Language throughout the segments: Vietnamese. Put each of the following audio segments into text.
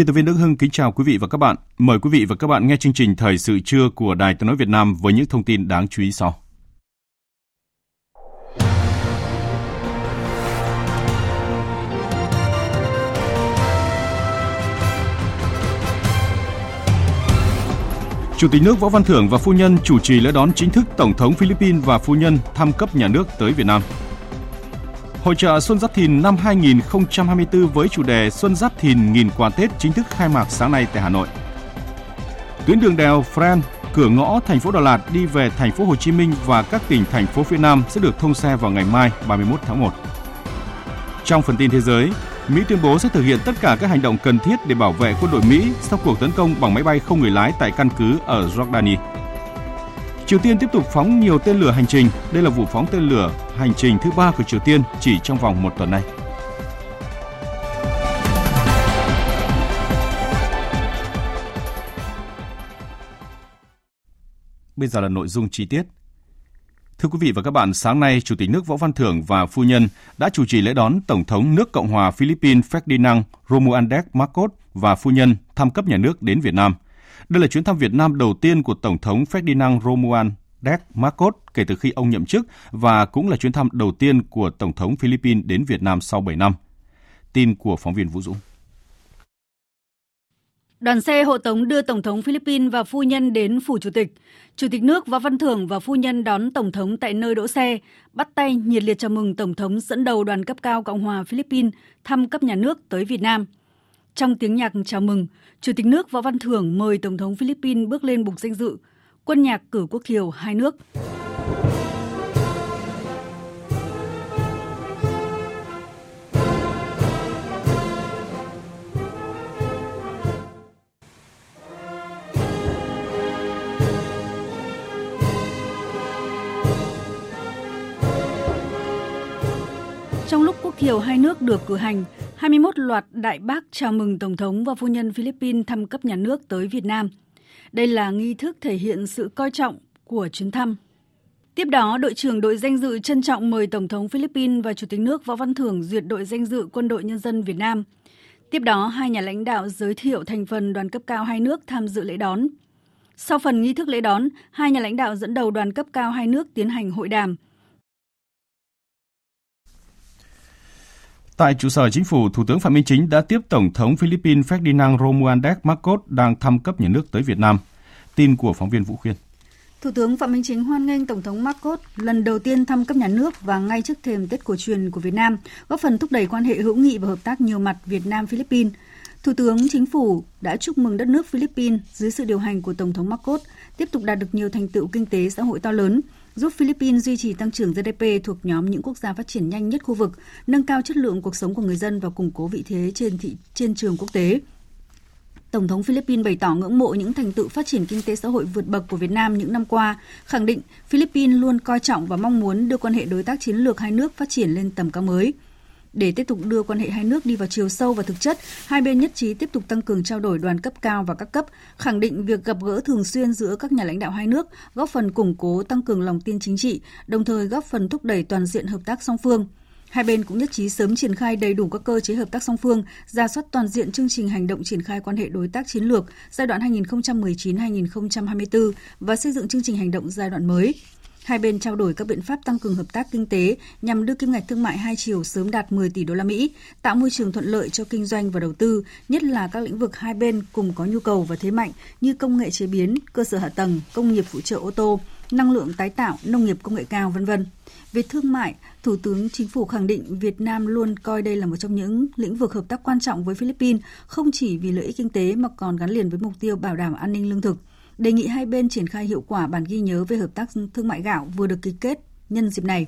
Biên tập viên Đức Hưng kính chào quý vị và các bạn. Mời quý vị và các bạn nghe chương trình Thời sự trưa của Đài Tiếng nói Việt Nam với những thông tin đáng chú ý sau. Chủ tịch nước Võ Văn Thưởng và phu nhân chủ trì lễ đón chính thức Tổng thống Philippines và phu nhân thăm cấp nhà nước tới Việt Nam. Hội trợ Xuân Giáp Thìn năm 2024 với chủ đề Xuân Giáp Thìn nghìn quà Tết chính thức khai mạc sáng nay tại Hà Nội. Tuyến đường đèo Fran, cửa ngõ thành phố Đà Lạt đi về thành phố Hồ Chí Minh và các tỉnh thành phố phía Nam sẽ được thông xe vào ngày mai 31 tháng 1. Trong phần tin thế giới, Mỹ tuyên bố sẽ thực hiện tất cả các hành động cần thiết để bảo vệ quân đội Mỹ sau cuộc tấn công bằng máy bay không người lái tại căn cứ ở Jordani. Triều Tiên tiếp tục phóng nhiều tên lửa hành trình. Đây là vụ phóng tên lửa hành trình thứ ba của Triều Tiên chỉ trong vòng một tuần này. Bây giờ là nội dung chi tiết. Thưa quý vị và các bạn, sáng nay, Chủ tịch nước Võ Văn Thưởng và phu nhân đã chủ trì lễ đón Tổng thống nước Cộng hòa Philippines Ferdinand Romualdez Marcos và phu nhân thăm cấp nhà nước đến Việt Nam – đây là chuyến thăm Việt Nam đầu tiên của Tổng thống Ferdinand Romualdez Marcos kể từ khi ông nhậm chức và cũng là chuyến thăm đầu tiên của Tổng thống Philippines đến Việt Nam sau 7 năm. Tin của phóng viên Vũ Dũng. Đoàn xe hộ tống đưa Tổng thống Philippines và phu nhân đến Phủ Chủ tịch. Chủ tịch nước Võ Văn Thưởng và phu nhân đón Tổng thống tại nơi đỗ xe, bắt tay nhiệt liệt chào mừng Tổng thống dẫn đầu đoàn cấp cao Cộng hòa Philippines thăm cấp nhà nước tới Việt Nam – trong tiếng nhạc chào mừng, Chủ tịch nước Võ Văn Thưởng mời Tổng thống Philippines bước lên bục danh dự, quân nhạc cử quốc thiều hai nước. Trong lúc quốc thiều hai nước được cử hành, 21 loạt đại bác chào mừng Tổng thống và phu nhân Philippines thăm cấp nhà nước tới Việt Nam. Đây là nghi thức thể hiện sự coi trọng của chuyến thăm. Tiếp đó, đội trưởng đội danh dự trân trọng mời Tổng thống Philippines và Chủ tịch nước Võ Văn Thưởng duyệt đội danh dự Quân đội Nhân dân Việt Nam. Tiếp đó, hai nhà lãnh đạo giới thiệu thành phần đoàn cấp cao hai nước tham dự lễ đón. Sau phần nghi thức lễ đón, hai nhà lãnh đạo dẫn đầu đoàn cấp cao hai nước tiến hành hội đàm – Tại trụ sở chính phủ, Thủ tướng Phạm Minh Chính đã tiếp Tổng thống Philippines Ferdinand Romualdez Marcos đang thăm cấp nhà nước tới Việt Nam. Tin của phóng viên Vũ Khuyên. Thủ tướng Phạm Minh Chính hoan nghênh Tổng thống Marcos lần đầu tiên thăm cấp nhà nước và ngay trước thềm Tết cổ truyền của Việt Nam, góp phần thúc đẩy quan hệ hữu nghị và hợp tác nhiều mặt Việt Nam-Philippines. Thủ tướng Chính phủ đã chúc mừng đất nước Philippines dưới sự điều hành của Tổng thống Marcos tiếp tục đạt được nhiều thành tựu kinh tế xã hội to lớn, giúp Philippines duy trì tăng trưởng GDP thuộc nhóm những quốc gia phát triển nhanh nhất khu vực, nâng cao chất lượng cuộc sống của người dân và củng cố vị thế trên thị trên trường quốc tế. Tổng thống Philippines bày tỏ ngưỡng mộ những thành tựu phát triển kinh tế xã hội vượt bậc của Việt Nam những năm qua, khẳng định Philippines luôn coi trọng và mong muốn đưa quan hệ đối tác chiến lược hai nước phát triển lên tầm cao mới. Để tiếp tục đưa quan hệ hai nước đi vào chiều sâu và thực chất, hai bên nhất trí tiếp tục tăng cường trao đổi đoàn cấp cao và các cấp, khẳng định việc gặp gỡ thường xuyên giữa các nhà lãnh đạo hai nước góp phần củng cố tăng cường lòng tin chính trị, đồng thời góp phần thúc đẩy toàn diện hợp tác song phương. Hai bên cũng nhất trí sớm triển khai đầy đủ các cơ chế hợp tác song phương, ra soát toàn diện chương trình hành động triển khai quan hệ đối tác chiến lược giai đoạn 2019-2024 và xây dựng chương trình hành động giai đoạn mới. Hai bên trao đổi các biện pháp tăng cường hợp tác kinh tế nhằm đưa kim ngạch thương mại hai chiều sớm đạt 10 tỷ đô la Mỹ, tạo môi trường thuận lợi cho kinh doanh và đầu tư, nhất là các lĩnh vực hai bên cùng có nhu cầu và thế mạnh như công nghệ chế biến, cơ sở hạ tầng, công nghiệp phụ trợ ô tô, năng lượng tái tạo, nông nghiệp công nghệ cao, vân vân. Về thương mại, Thủ tướng Chính phủ khẳng định Việt Nam luôn coi đây là một trong những lĩnh vực hợp tác quan trọng với Philippines, không chỉ vì lợi ích kinh tế mà còn gắn liền với mục tiêu bảo đảm an ninh lương thực. Đề nghị hai bên triển khai hiệu quả bản ghi nhớ về hợp tác thương mại gạo vừa được ký kết nhân dịp này.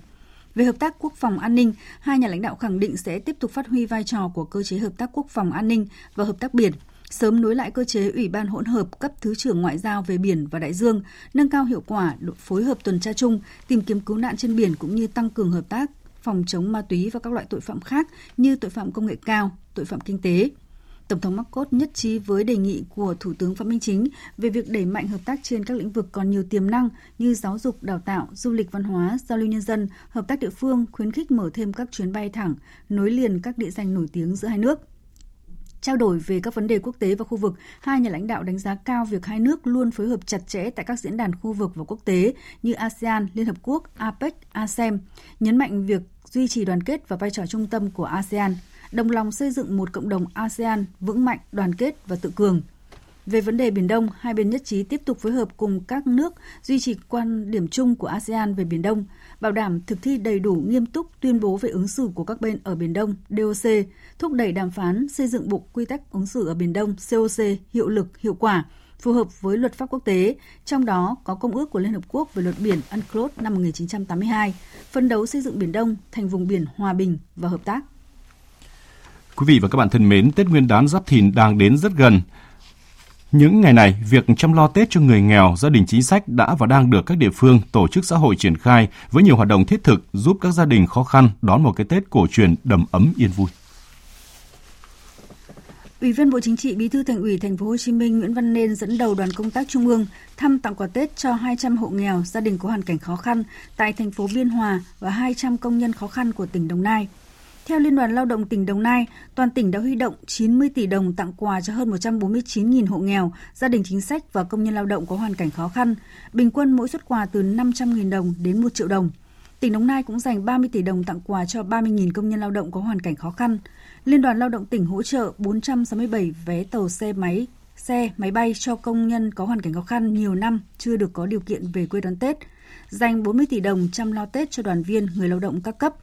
Về hợp tác quốc phòng an ninh, hai nhà lãnh đạo khẳng định sẽ tiếp tục phát huy vai trò của cơ chế hợp tác quốc phòng an ninh và hợp tác biển, sớm nối lại cơ chế Ủy ban hỗn hợp cấp Thứ trưởng Ngoại giao về biển và đại dương, nâng cao hiệu quả phối hợp tuần tra chung, tìm kiếm cứu nạn trên biển cũng như tăng cường hợp tác phòng chống ma túy và các loại tội phạm khác như tội phạm công nghệ cao, tội phạm kinh tế. Tổng thống Marcos nhất trí với đề nghị của Thủ tướng Phạm Minh Chính về việc đẩy mạnh hợp tác trên các lĩnh vực còn nhiều tiềm năng như giáo dục, đào tạo, du lịch văn hóa, giao lưu nhân dân, hợp tác địa phương, khuyến khích mở thêm các chuyến bay thẳng, nối liền các địa danh nổi tiếng giữa hai nước. Trao đổi về các vấn đề quốc tế và khu vực, hai nhà lãnh đạo đánh giá cao việc hai nước luôn phối hợp chặt chẽ tại các diễn đàn khu vực và quốc tế như ASEAN, Liên Hợp Quốc, APEC, ASEM, nhấn mạnh việc duy trì đoàn kết và vai trò trung tâm của ASEAN, đồng lòng xây dựng một cộng đồng ASEAN vững mạnh, đoàn kết và tự cường. Về vấn đề Biển Đông, hai bên nhất trí tiếp tục phối hợp cùng các nước duy trì quan điểm chung của ASEAN về Biển Đông, bảo đảm thực thi đầy đủ nghiêm túc tuyên bố về ứng xử của các bên ở Biển Đông DOC, thúc đẩy đàm phán xây dựng bộ quy tắc ứng xử ở Biển Đông COC hiệu lực, hiệu quả, phù hợp với luật pháp quốc tế, trong đó có Công ước của Liên Hợp Quốc về luật biển UNCLOS năm 1982, phân đấu xây dựng Biển Đông thành vùng biển hòa bình và hợp tác. Quý vị và các bạn thân mến, Tết Nguyên đán Giáp Thìn đang đến rất gần. Những ngày này, việc chăm lo Tết cho người nghèo, gia đình chính sách đã và đang được các địa phương, tổ chức xã hội triển khai với nhiều hoạt động thiết thực giúp các gia đình khó khăn đón một cái Tết cổ truyền đầm ấm yên vui. Ủy viên Bộ Chính trị, Bí thư Thành ủy Thành phố Hồ Chí Minh Nguyễn Văn Nên dẫn đầu đoàn công tác trung ương thăm tặng quà Tết cho 200 hộ nghèo, gia đình có hoàn cảnh khó khăn tại thành phố Biên Hòa và 200 công nhân khó khăn của tỉnh Đồng Nai. Theo Liên đoàn Lao động tỉnh Đồng Nai, toàn tỉnh đã huy động 90 tỷ đồng tặng quà cho hơn 149.000 hộ nghèo, gia đình chính sách và công nhân lao động có hoàn cảnh khó khăn. Bình quân mỗi suất quà từ 500.000 đồng đến 1 triệu đồng. Tỉnh Đồng Nai cũng dành 30 tỷ đồng tặng quà cho 30.000 công nhân lao động có hoàn cảnh khó khăn. Liên đoàn Lao động tỉnh hỗ trợ 467 vé tàu xe máy, xe, máy bay cho công nhân có hoàn cảnh khó khăn nhiều năm chưa được có điều kiện về quê đón Tết, dành 40 tỷ đồng chăm lo Tết cho đoàn viên, người lao động các cấp.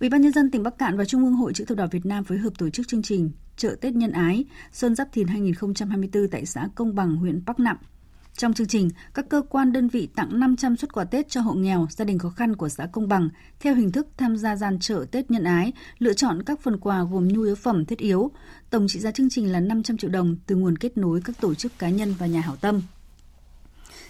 Ủy ban nhân dân tỉnh Bắc Cạn và Trung ương Hội chữ thập đỏ Việt Nam phối hợp tổ chức chương trình Chợ Tết Nhân Ái Xuân Giáp Thìn 2024 tại xã Công Bằng, huyện Bắc Nẵm. Trong chương trình, các cơ quan đơn vị tặng 500 xuất quà Tết cho hộ nghèo, gia đình khó khăn của xã Công Bằng theo hình thức tham gia gian chợ Tết nhân ái, lựa chọn các phần quà gồm nhu yếu phẩm thiết yếu. Tổng trị giá chương trình là 500 triệu đồng từ nguồn kết nối các tổ chức cá nhân và nhà hảo tâm.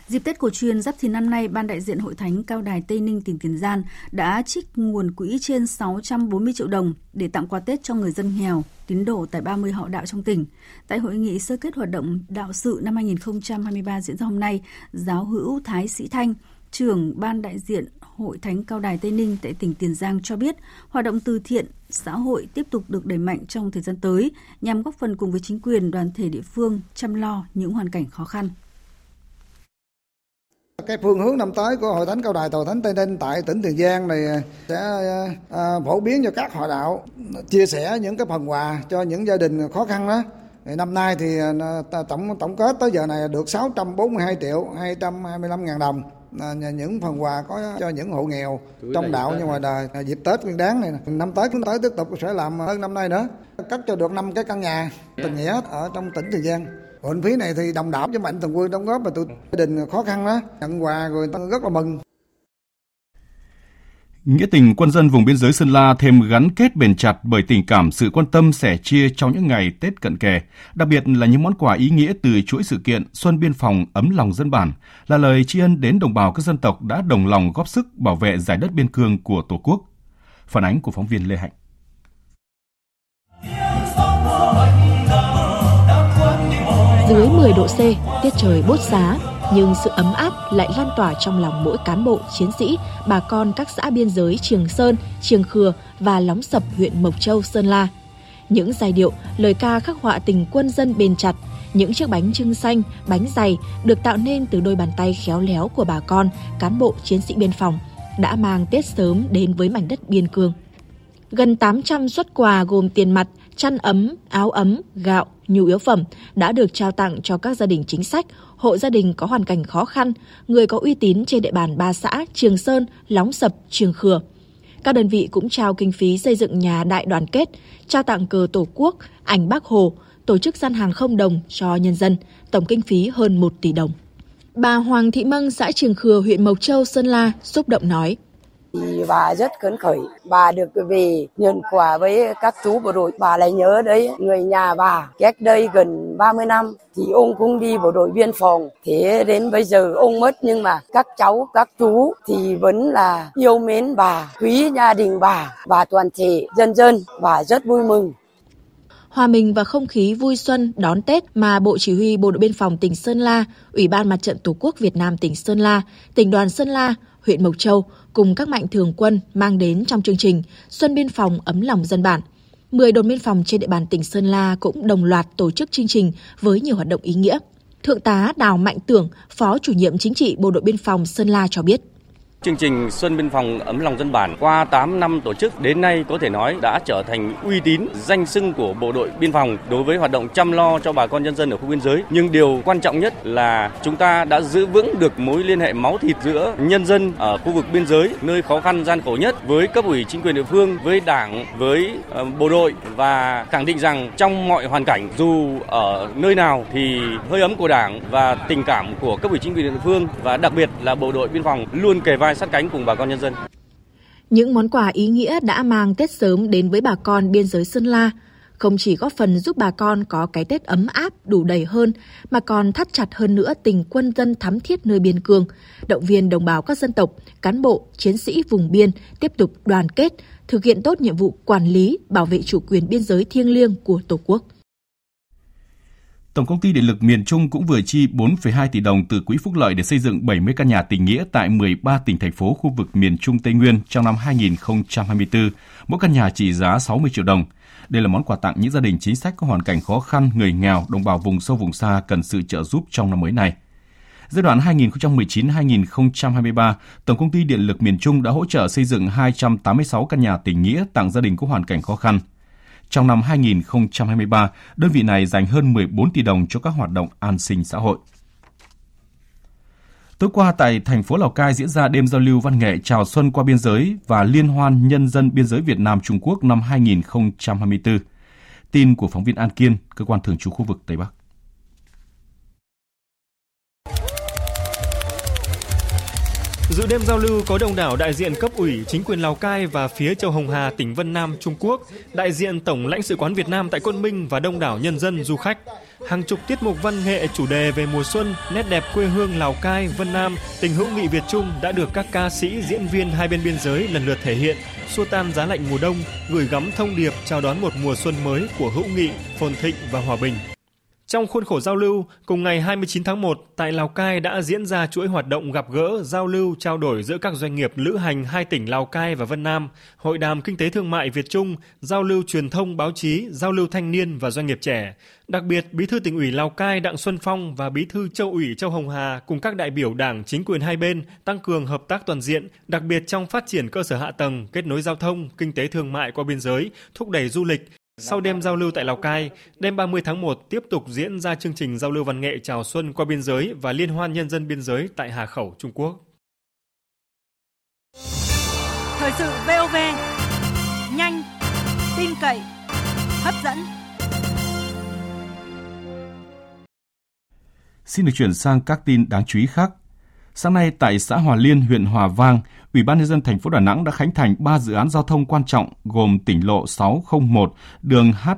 Dịp Tết cổ truyền Giáp Thìn năm nay, Ban đại diện Hội Thánh Cao Đài Tây Ninh tỉnh Tiền Giang đã trích nguồn quỹ trên 640 triệu đồng để tặng quà Tết cho người dân nghèo, tín đồ tại 30 họ đạo trong tỉnh. Tại hội nghị sơ kết hoạt động đạo sự năm 2023 diễn ra hôm nay, giáo hữu Thái Sĩ Thanh, trưởng Ban đại diện Hội Thánh Cao Đài Tây Ninh tại tỉnh Tiền Giang cho biết, hoạt động từ thiện xã hội tiếp tục được đẩy mạnh trong thời gian tới nhằm góp phần cùng với chính quyền đoàn thể địa phương chăm lo những hoàn cảnh khó khăn. Cái phương hướng năm tới của Hội Thánh Cao Đài Tòa Thánh Tây Ninh tại tỉnh Tiền Giang này sẽ à, phổ biến cho các họ đạo chia sẻ những cái phần quà cho những gia đình khó khăn đó. Năm nay thì à, tổng tổng kết tới giờ này được 642 triệu 225 ngàn đồng. À, những phần quà có cho những hộ nghèo trong đạo như ngoài đời dịp Tết Nguyên đáng này năm tới chúng tới tiếp tục sẽ làm hơn năm nay nữa. Cắt cho được năm cái căn nhà tình nghĩa ở trong tỉnh Tiền Giang Nguồn phí này thì đồng đảo với mạnh thường quân đóng góp và tụi gia đình khó khăn đó, nhận quà rồi ta rất là mừng. Nghĩa tình quân dân vùng biên giới Sơn La thêm gắn kết bền chặt bởi tình cảm sự quan tâm sẻ chia trong những ngày Tết cận kề, đặc biệt là những món quà ý nghĩa từ chuỗi sự kiện Xuân Biên phòng ấm lòng dân bản, là lời tri ân đến đồng bào các dân tộc đã đồng lòng góp sức bảo vệ giải đất biên cương của Tổ quốc. Phản ánh của phóng viên Lê Hạnh. Dưới 10 độ C, tiết trời bốt giá, nhưng sự ấm áp lại lan tỏa trong lòng mỗi cán bộ, chiến sĩ, bà con các xã biên giới Trường Sơn, Trường Khừa và Lóng Sập huyện Mộc Châu, Sơn La. Những giai điệu, lời ca khắc họa tình quân dân bền chặt, những chiếc bánh trưng xanh, bánh dày được tạo nên từ đôi bàn tay khéo léo của bà con, cán bộ chiến sĩ biên phòng đã mang Tết sớm đến với mảnh đất biên cương. Gần 800 xuất quà gồm tiền mặt, chăn ấm, áo ấm, gạo, nhu yếu phẩm đã được trao tặng cho các gia đình chính sách, hộ gia đình có hoàn cảnh khó khăn, người có uy tín trên địa bàn ba xã Trường Sơn, Lóng Sập, Trường Khừa. Các đơn vị cũng trao kinh phí xây dựng nhà đại đoàn kết, trao tặng cờ Tổ quốc, ảnh Bác Hồ, tổ chức gian hàng không đồng cho nhân dân, tổng kinh phí hơn 1 tỷ đồng. Bà Hoàng Thị Mâng, xã Trường Khừa, huyện Mộc Châu, Sơn La, xúc động nói thì bà rất phấn khởi. Bà được về nhận quà với các chú bộ đội. Bà lại nhớ đấy người nhà bà cách đây gần 30 năm thì ông cũng đi bộ đội biên phòng. Thế đến bây giờ ông mất nhưng mà các cháu các chú thì vẫn là yêu mến bà quý gia đình bà và toàn thể dân dân. Bà rất vui mừng. Hòa mình vào không khí vui xuân đón Tết mà Bộ Chỉ huy Bộ đội Biên phòng tỉnh Sơn La, Ủy ban Mặt trận Tổ quốc Việt Nam tỉnh Sơn La, tỉnh đoàn Sơn La, huyện Mộc Châu cùng các mạnh thường quân mang đến trong chương trình Xuân Biên phòng ấm lòng dân bản. 10 đồn biên phòng trên địa bàn tỉnh Sơn La cũng đồng loạt tổ chức chương trình với nhiều hoạt động ý nghĩa. Thượng tá Đào Mạnh Tưởng, Phó chủ nhiệm chính trị Bộ đội Biên phòng Sơn La cho biết. Chương trình Xuân Biên phòng ấm lòng dân bản qua 8 năm tổ chức đến nay có thể nói đã trở thành uy tín danh sưng của bộ đội biên phòng đối với hoạt động chăm lo cho bà con nhân dân ở khu biên giới. Nhưng điều quan trọng nhất là chúng ta đã giữ vững được mối liên hệ máu thịt giữa nhân dân ở khu vực biên giới nơi khó khăn gian khổ nhất với cấp ủy chính quyền địa phương, với đảng, với ờ, bộ đội và khẳng định rằng trong mọi hoàn cảnh dù ở nơi nào thì hơi ấm của đảng và tình cảm của cấp ủy chính quyền địa phương và đặc biệt là bộ đội biên phòng luôn kề vai sát cánh cùng bà con nhân dân. Những món quà ý nghĩa đã mang Tết sớm đến với bà con biên giới Sơn La, không chỉ góp phần giúp bà con có cái Tết ấm áp đủ đầy hơn, mà còn thắt chặt hơn nữa tình quân dân thắm thiết nơi biên cương, động viên đồng bào các dân tộc, cán bộ, chiến sĩ vùng biên tiếp tục đoàn kết, thực hiện tốt nhiệm vụ quản lý, bảo vệ chủ quyền biên giới thiêng liêng của Tổ quốc. Tổng công ty Điện lực miền Trung cũng vừa chi 4,2 tỷ đồng từ quỹ phúc lợi để xây dựng 70 căn nhà tình nghĩa tại 13 tỉnh thành phố khu vực miền Trung Tây Nguyên trong năm 2024, mỗi căn nhà trị giá 60 triệu đồng. Đây là món quà tặng những gia đình chính sách có hoàn cảnh khó khăn, người nghèo, đồng bào vùng sâu vùng xa cần sự trợ giúp trong năm mới này. Giai đoạn 2019-2023, Tổng công ty Điện lực miền Trung đã hỗ trợ xây dựng 286 căn nhà tình nghĩa tặng gia đình có hoàn cảnh khó khăn – trong năm 2023, đơn vị này dành hơn 14 tỷ đồng cho các hoạt động an sinh xã hội. Tối qua tại thành phố Lào Cai diễn ra đêm giao lưu văn nghệ chào xuân qua biên giới và liên hoan nhân dân biên giới Việt Nam Trung Quốc năm 2024. Tin của phóng viên An Kiên, cơ quan thường trú khu vực Tây Bắc. Dự đêm giao lưu có đông đảo đại diện cấp ủy, chính quyền Lào Cai và phía Châu Hồng Hà, tỉnh Vân Nam, Trung Quốc, đại diện Tổng lãnh sự quán Việt Nam tại Côn Minh và đông đảo nhân dân du khách. Hàng chục tiết mục văn nghệ chủ đề về mùa xuân, nét đẹp quê hương Lào Cai, Vân Nam, tình hữu nghị Việt Trung đã được các ca sĩ, diễn viên hai bên biên giới lần lượt thể hiện, xua tan giá lạnh mùa đông, gửi gắm thông điệp chào đón một mùa xuân mới của hữu nghị, phồn thịnh và hòa bình. Trong khuôn khổ giao lưu, cùng ngày 29 tháng 1, tại Lào Cai đã diễn ra chuỗi hoạt động gặp gỡ, giao lưu, trao đổi giữa các doanh nghiệp lữ hành hai tỉnh Lào Cai và Vân Nam, hội đàm kinh tế thương mại Việt Trung, giao lưu truyền thông báo chí, giao lưu thanh niên và doanh nghiệp trẻ. Đặc biệt, Bí thư tỉnh ủy Lào Cai Đặng Xuân Phong và Bí thư Châu ủy Châu Hồng Hà cùng các đại biểu Đảng chính quyền hai bên tăng cường hợp tác toàn diện, đặc biệt trong phát triển cơ sở hạ tầng, kết nối giao thông, kinh tế thương mại qua biên giới, thúc đẩy du lịch, sau đêm giao lưu tại Lào Cai, đêm 30 tháng 1 tiếp tục diễn ra chương trình giao lưu văn nghệ chào xuân qua biên giới và liên hoan nhân dân biên giới tại Hà Khẩu, Trung Quốc. Thời sự VOV, nhanh, tin cậy, hấp dẫn. Xin được chuyển sang các tin đáng chú ý khác. Sáng nay tại xã Hòa Liên, huyện Hòa Vang, Ủy ban nhân dân thành phố Đà Nẵng đã khánh thành 3 dự án giao thông quan trọng gồm tỉnh lộ 601, đường H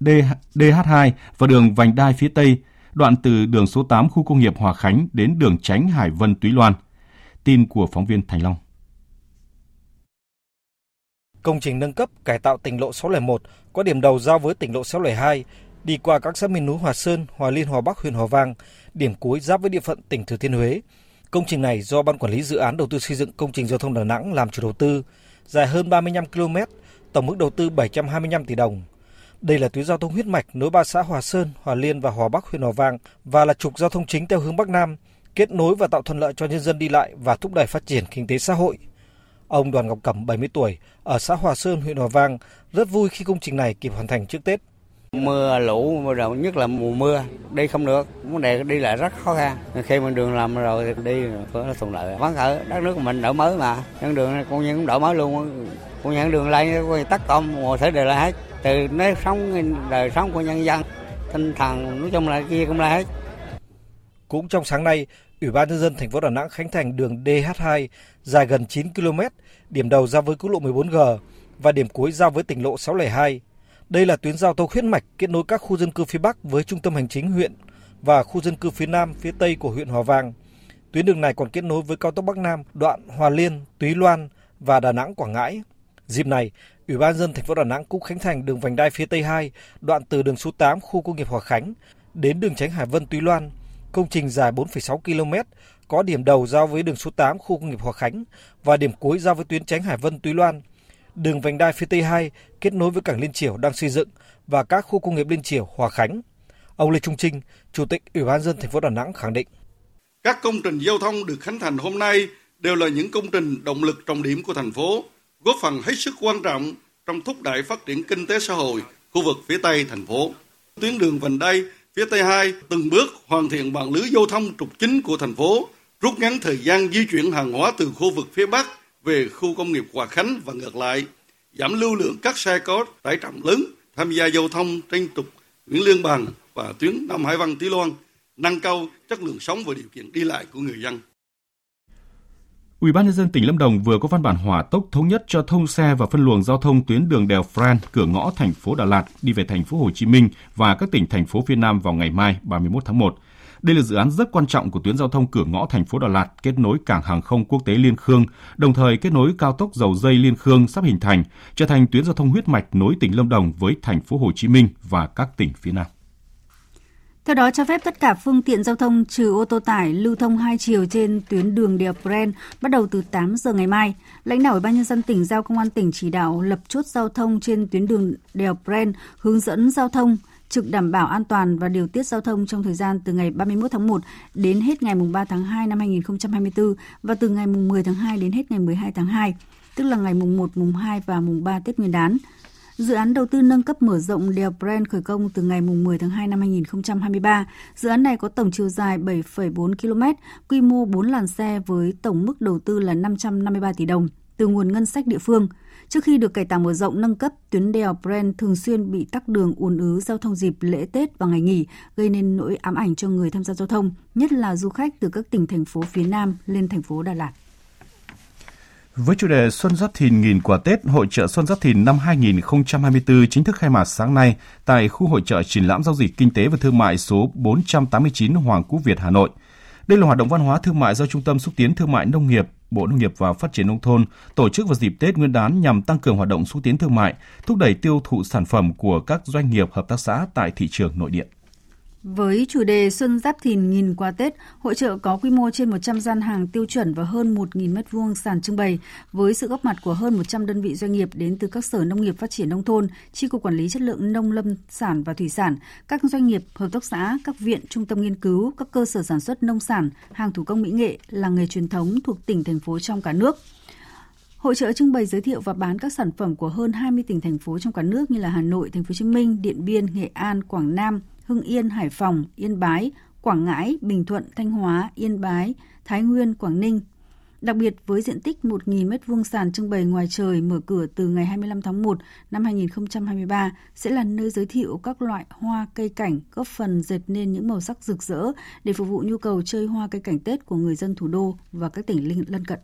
DH2 và đường vành đai phía Tây, đoạn từ đường số 8 khu công nghiệp Hòa Khánh đến đường tránh Hải Vân Túy Loan. Tin của phóng viên Thành Long. Công trình nâng cấp cải tạo tỉnh lộ 601 có điểm đầu giao với tỉnh lộ 602, đi qua các xã miền núi Hòa Sơn, Hòa Liên, Hòa Bắc, huyện Hòa Vang, điểm cuối giáp với địa phận tỉnh Thừa Thiên Huế. Công trình này do Ban Quản lý Dự án Đầu tư xây dựng công trình giao thông Đà Nẵng làm chủ đầu tư, dài hơn 35 km, tổng mức đầu tư 725 tỷ đồng. Đây là tuyến giao thông huyết mạch nối ba xã Hòa Sơn, Hòa Liên và Hòa Bắc huyện Hòa Vang và là trục giao thông chính theo hướng Bắc Nam, kết nối và tạo thuận lợi cho nhân dân đi lại và thúc đẩy phát triển kinh tế xã hội. Ông Đoàn Ngọc Cẩm 70 tuổi ở xã Hòa Sơn, huyện Hòa Vang rất vui khi công trình này kịp hoàn thành trước Tết. Mưa lũ rồi đầu nhất là mùa mưa, đi không được, vấn đề đi lại rất khó khăn. Khi mình đường làm rồi thì đi có thuận lợi. Vắng ở đất nước của mình đổi mới mà, nhân đường này cũng cũng đổi mới luôn. Cũng nhân đường lên tắt công mọi thứ đều là hết. Từ nếp sống đời sống của nhân dân, tinh thần nói chung là kia cũng là hết. Cũng trong sáng nay, Ủy ban nhân dân thành phố Đà Nẵng khánh thành đường DH2 dài gần 9 km, điểm đầu giao với quốc lộ 14G và điểm cuối giao với tỉnh lộ 602. Đây là tuyến giao thông huyết mạch kết nối các khu dân cư phía Bắc với trung tâm hành chính huyện và khu dân cư phía Nam, phía Tây của huyện Hòa Vang. Tuyến đường này còn kết nối với cao tốc Bắc Nam, đoạn Hòa Liên, Túy Loan và Đà Nẵng Quảng Ngãi. Dịp này, Ủy ban dân thành phố Đà Nẵng cũng khánh thành đường vành đai phía Tây 2, đoạn từ đường số 8 khu công nghiệp Hòa Khánh đến đường tránh Hải Vân Túy Loan. Công trình dài 4,6 km, có điểm đầu giao với đường số 8 khu công nghiệp Hòa Khánh và điểm cuối giao với tuyến tránh Hải Vân Túy Loan. Đường vành đai phía Tây 2 kết nối với cảng Liên triều đang xây dựng và các khu công nghiệp Liên triều, Hòa Khánh. Ông Lê Trung Trinh, Chủ tịch Ủy ban dân thành phố Đà Nẵng khẳng định: Các công trình giao thông được khánh thành hôm nay đều là những công trình động lực trọng điểm của thành phố, góp phần hết sức quan trọng trong thúc đẩy phát triển kinh tế xã hội khu vực phía Tây thành phố. Tuyến đường vành đai phía Tây 2 từng bước hoàn thiện mạng lưới giao thông trục chính của thành phố, rút ngắn thời gian di chuyển hàng hóa từ khu vực phía Bắc về khu công nghiệp Hòa Khánh và ngược lại, giảm lưu lượng các xe có tải trọng lớn tham gia giao thông trên trục Nguyễn Lương Bằng và tuyến Nam Hải Văn Tý Loan, nâng cao chất lượng sống và điều kiện đi lại của người dân. Ủy ban nhân dân tỉnh Lâm Đồng vừa có văn bản hỏa tốc thống nhất cho thông xe và phân luồng giao thông tuyến đường đèo Fran cửa ngõ thành phố Đà Lạt đi về thành phố Hồ Chí Minh và các tỉnh thành phố phía Nam vào ngày mai 31 tháng 1. Đây là dự án rất quan trọng của tuyến giao thông cửa ngõ thành phố Đà Lạt kết nối cảng hàng không quốc tế Liên Khương, đồng thời kết nối cao tốc dầu dây Liên Khương sắp hình thành, trở thành tuyến giao thông huyết mạch nối tỉnh Lâm Đồng với thành phố Hồ Chí Minh và các tỉnh phía Nam. Theo đó, cho phép tất cả phương tiện giao thông trừ ô tô tải lưu thông hai chiều trên tuyến đường đèo Bren bắt đầu từ 8 giờ ngày mai. Lãnh đạo Ủy ban nhân dân tỉnh giao công an tỉnh chỉ đạo lập chốt giao thông trên tuyến đường đèo Bren, hướng dẫn giao thông, trực đảm bảo an toàn và điều tiết giao thông trong thời gian từ ngày 31 tháng 1 đến hết ngày 3 tháng 2 năm 2024 và từ ngày 10 tháng 2 đến hết ngày 12 tháng 2, tức là ngày mùng 1, mùng 2 và mùng 3 Tết Nguyên đán. Dự án đầu tư nâng cấp mở rộng đèo Brent khởi công từ ngày 10 tháng 2 năm 2023. Dự án này có tổng chiều dài 7,4 km, quy mô 4 làn xe với tổng mức đầu tư là 553 tỷ đồng từ nguồn ngân sách địa phương. Trước khi được cải tạo mở rộng nâng cấp, tuyến đèo Brent thường xuyên bị tắc đường ùn ứ giao thông dịp lễ Tết và ngày nghỉ, gây nên nỗi ám ảnh cho người tham gia giao thông, nhất là du khách từ các tỉnh thành phố phía Nam lên thành phố Đà Lạt. Với chủ đề Xuân Giáp Thìn nghìn quả Tết, Hội trợ Xuân Giáp Thìn năm 2024 chính thức khai mạc sáng nay tại khu hội trợ triển lãm giao dịch kinh tế và thương mại số 489 Hoàng Quốc Việt, Hà Nội. Đây là hoạt động văn hóa thương mại do Trung tâm xúc tiến thương mại nông nghiệp, Bộ Nông nghiệp và Phát triển nông thôn tổ chức vào dịp Tết Nguyên đán nhằm tăng cường hoạt động xúc tiến thương mại, thúc đẩy tiêu thụ sản phẩm của các doanh nghiệp hợp tác xã tại thị trường nội địa. Với chủ đề Xuân Giáp Thìn nghìn qua Tết, hội trợ có quy mô trên 100 gian hàng tiêu chuẩn và hơn 1.000 m2 sàn trưng bày, với sự góp mặt của hơn 100 đơn vị doanh nghiệp đến từ các sở nông nghiệp phát triển nông thôn, chi cục quản lý chất lượng nông lâm sản và thủy sản, các doanh nghiệp, hợp tác xã, các viện, trung tâm nghiên cứu, các cơ sở sản xuất nông sản, hàng thủ công mỹ nghệ, làng nghề truyền thống thuộc tỉnh thành phố trong cả nước. Hội trợ trưng bày giới thiệu và bán các sản phẩm của hơn 20 tỉnh thành phố trong cả nước như là Hà Nội, Thành phố Hồ Chí Minh, Điện Biên, Nghệ An, Quảng Nam, Hưng Yên, Hải Phòng, Yên Bái, Quảng Ngãi, Bình Thuận, Thanh Hóa, Yên Bái, Thái Nguyên, Quảng Ninh. Đặc biệt với diện tích 1.000 m2 sàn trưng bày ngoài trời mở cửa từ ngày 25 tháng 1 năm 2023 sẽ là nơi giới thiệu các loại hoa cây cảnh góp phần dệt nên những màu sắc rực rỡ để phục vụ nhu cầu chơi hoa cây cảnh Tết của người dân thủ đô và các tỉnh lân cận.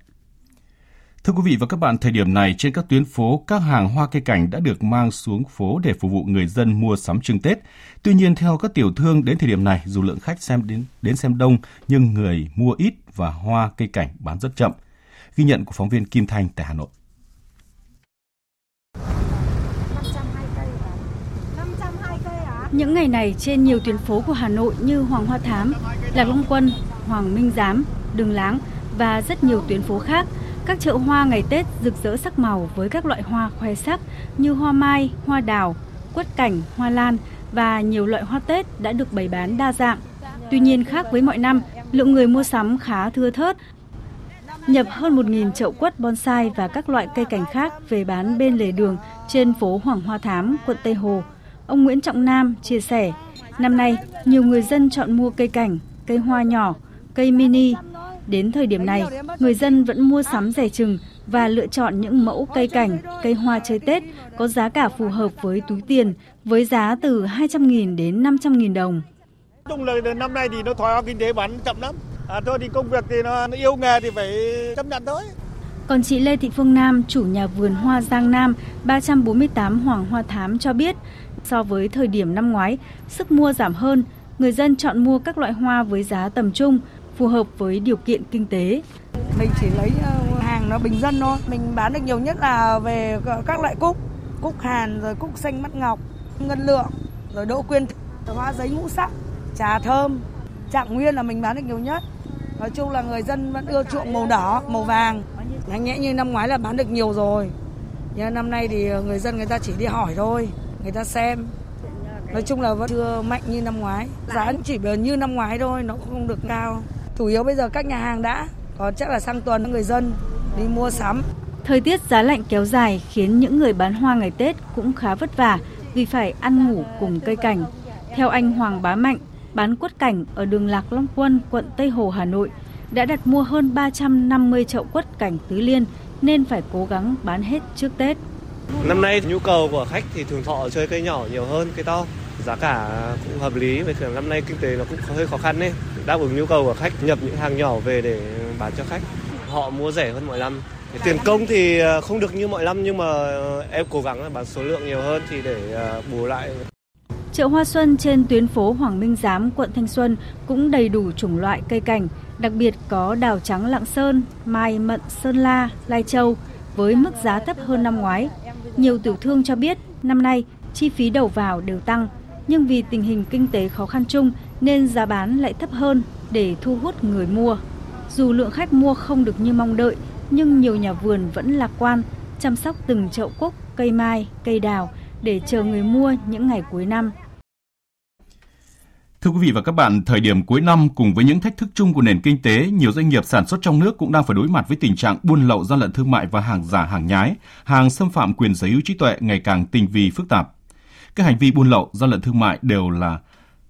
Thưa quý vị và các bạn, thời điểm này trên các tuyến phố, các hàng hoa cây cảnh đã được mang xuống phố để phục vụ người dân mua sắm trưng Tết. Tuy nhiên, theo các tiểu thương, đến thời điểm này, dù lượng khách xem đến đến xem đông, nhưng người mua ít và hoa cây cảnh bán rất chậm. Ghi nhận của phóng viên Kim Thanh tại Hà Nội. Những ngày này trên nhiều tuyến phố của Hà Nội như Hoàng Hoa Thám, Lạc Long Quân, Hoàng Minh Giám, Đường Láng và rất nhiều tuyến phố khác – các chợ hoa ngày Tết rực rỡ sắc màu với các loại hoa khoe sắc như hoa mai, hoa đào, quất cảnh, hoa lan và nhiều loại hoa Tết đã được bày bán đa dạng. Tuy nhiên khác với mọi năm, lượng người mua sắm khá thưa thớt. nhập hơn 1.000 chậu quất bonsai và các loại cây cảnh khác về bán bên lề đường trên phố Hoàng Hoa Thám, quận Tây Hồ. Ông Nguyễn Trọng Nam chia sẻ, năm nay nhiều người dân chọn mua cây cảnh, cây hoa nhỏ, cây mini. Đến thời điểm này, người dân vẫn mua sắm rẻ chừng và lựa chọn những mẫu cây cảnh, cây hoa chơi Tết có giá cả phù hợp với túi tiền với giá từ 200.000 đến 500.000 đồng. Chung là năm nay thì nó thoái kinh tế bán chậm lắm. À, thôi thì công việc thì nó, nó yêu nghề thì phải chấp nhận thôi. Còn chị Lê Thị Phương Nam, chủ nhà vườn hoa Giang Nam 348 Hoàng Hoa Thám cho biết, so với thời điểm năm ngoái, sức mua giảm hơn, người dân chọn mua các loại hoa với giá tầm trung, phù hợp với điều kiện kinh tế. Mình chỉ lấy ờ, hàng nó bình dân thôi, mình bán được nhiều nhất là về các loại cúc, cúc hàn rồi cúc xanh mắt ngọc, ngân lượng, rồi đỗ quyên, hoa giấy ngũ sắc, trà thơm, trạng nguyên là mình bán được nhiều nhất. Nói chung là người dân vẫn ưa chuộng màu đỏ, màu vàng. Nhanh nhẽ như năm ngoái là bán được nhiều rồi. Nhưng năm nay thì ờ, người dân người ta chỉ đi hỏi thôi, người ta xem. Nói chung là vẫn chưa mạnh như năm ngoái. Giá chỉ ờ, như năm ngoái thôi, nó không được cao. Chủ yếu bây giờ các nhà hàng đã, còn chắc là sang tuần người dân đi mua sắm. Thời tiết giá lạnh kéo dài khiến những người bán hoa ngày Tết cũng khá vất vả vì phải ăn ngủ cùng cây cảnh. Theo anh Hoàng Bá Mạnh, bán quất cảnh ở đường Lạc Long Quân, quận Tây Hồ, Hà Nội, đã đặt mua hơn 350 chậu quất cảnh tứ liên nên phải cố gắng bán hết trước Tết. Năm nay nhu cầu của khách thì thường thọ chơi cây nhỏ nhiều hơn cây to. Giá cả cũng hợp lý, với thường năm nay kinh tế nó cũng hơi khó khăn đấy. Đáp ứng nhu cầu của khách nhập những hàng nhỏ về để bán cho khách. Họ mua rẻ hơn mọi năm. Tiền công thì ờ, không được như mọi năm nhưng mà ờ, em cố gắng là bán số lượng nhiều hơn thì để ờ, bù lại Chợ hoa xuân trên tuyến phố Hoàng Minh Giám, quận Thanh Xuân cũng đầy đủ chủng loại cây cảnh, đặc biệt có đào trắng Lạng Sơn, mai mận Sơn La, Lai Châu với mức giá thấp hơn năm ngoái. Nhiều tiểu thương cho biết năm nay chi phí đầu vào đều tăng, nhưng vì tình hình kinh tế khó khăn chung nên giá bán lại thấp hơn để thu hút người mua. Dù lượng khách mua không được như mong đợi, nhưng nhiều nhà vườn vẫn lạc quan, chăm sóc từng chậu cúc, cây mai, cây đào để chờ người mua những ngày cuối năm. Thưa quý vị và các bạn, thời điểm cuối năm cùng với những thách thức chung của nền kinh tế, nhiều doanh nghiệp sản xuất trong nước cũng đang phải đối mặt với tình trạng buôn lậu gian lận thương mại và hàng giả hàng nhái, hàng xâm phạm quyền sở hữu trí tuệ ngày càng tinh vi phức tạp. Các hành vi buôn lậu gian lận thương mại đều là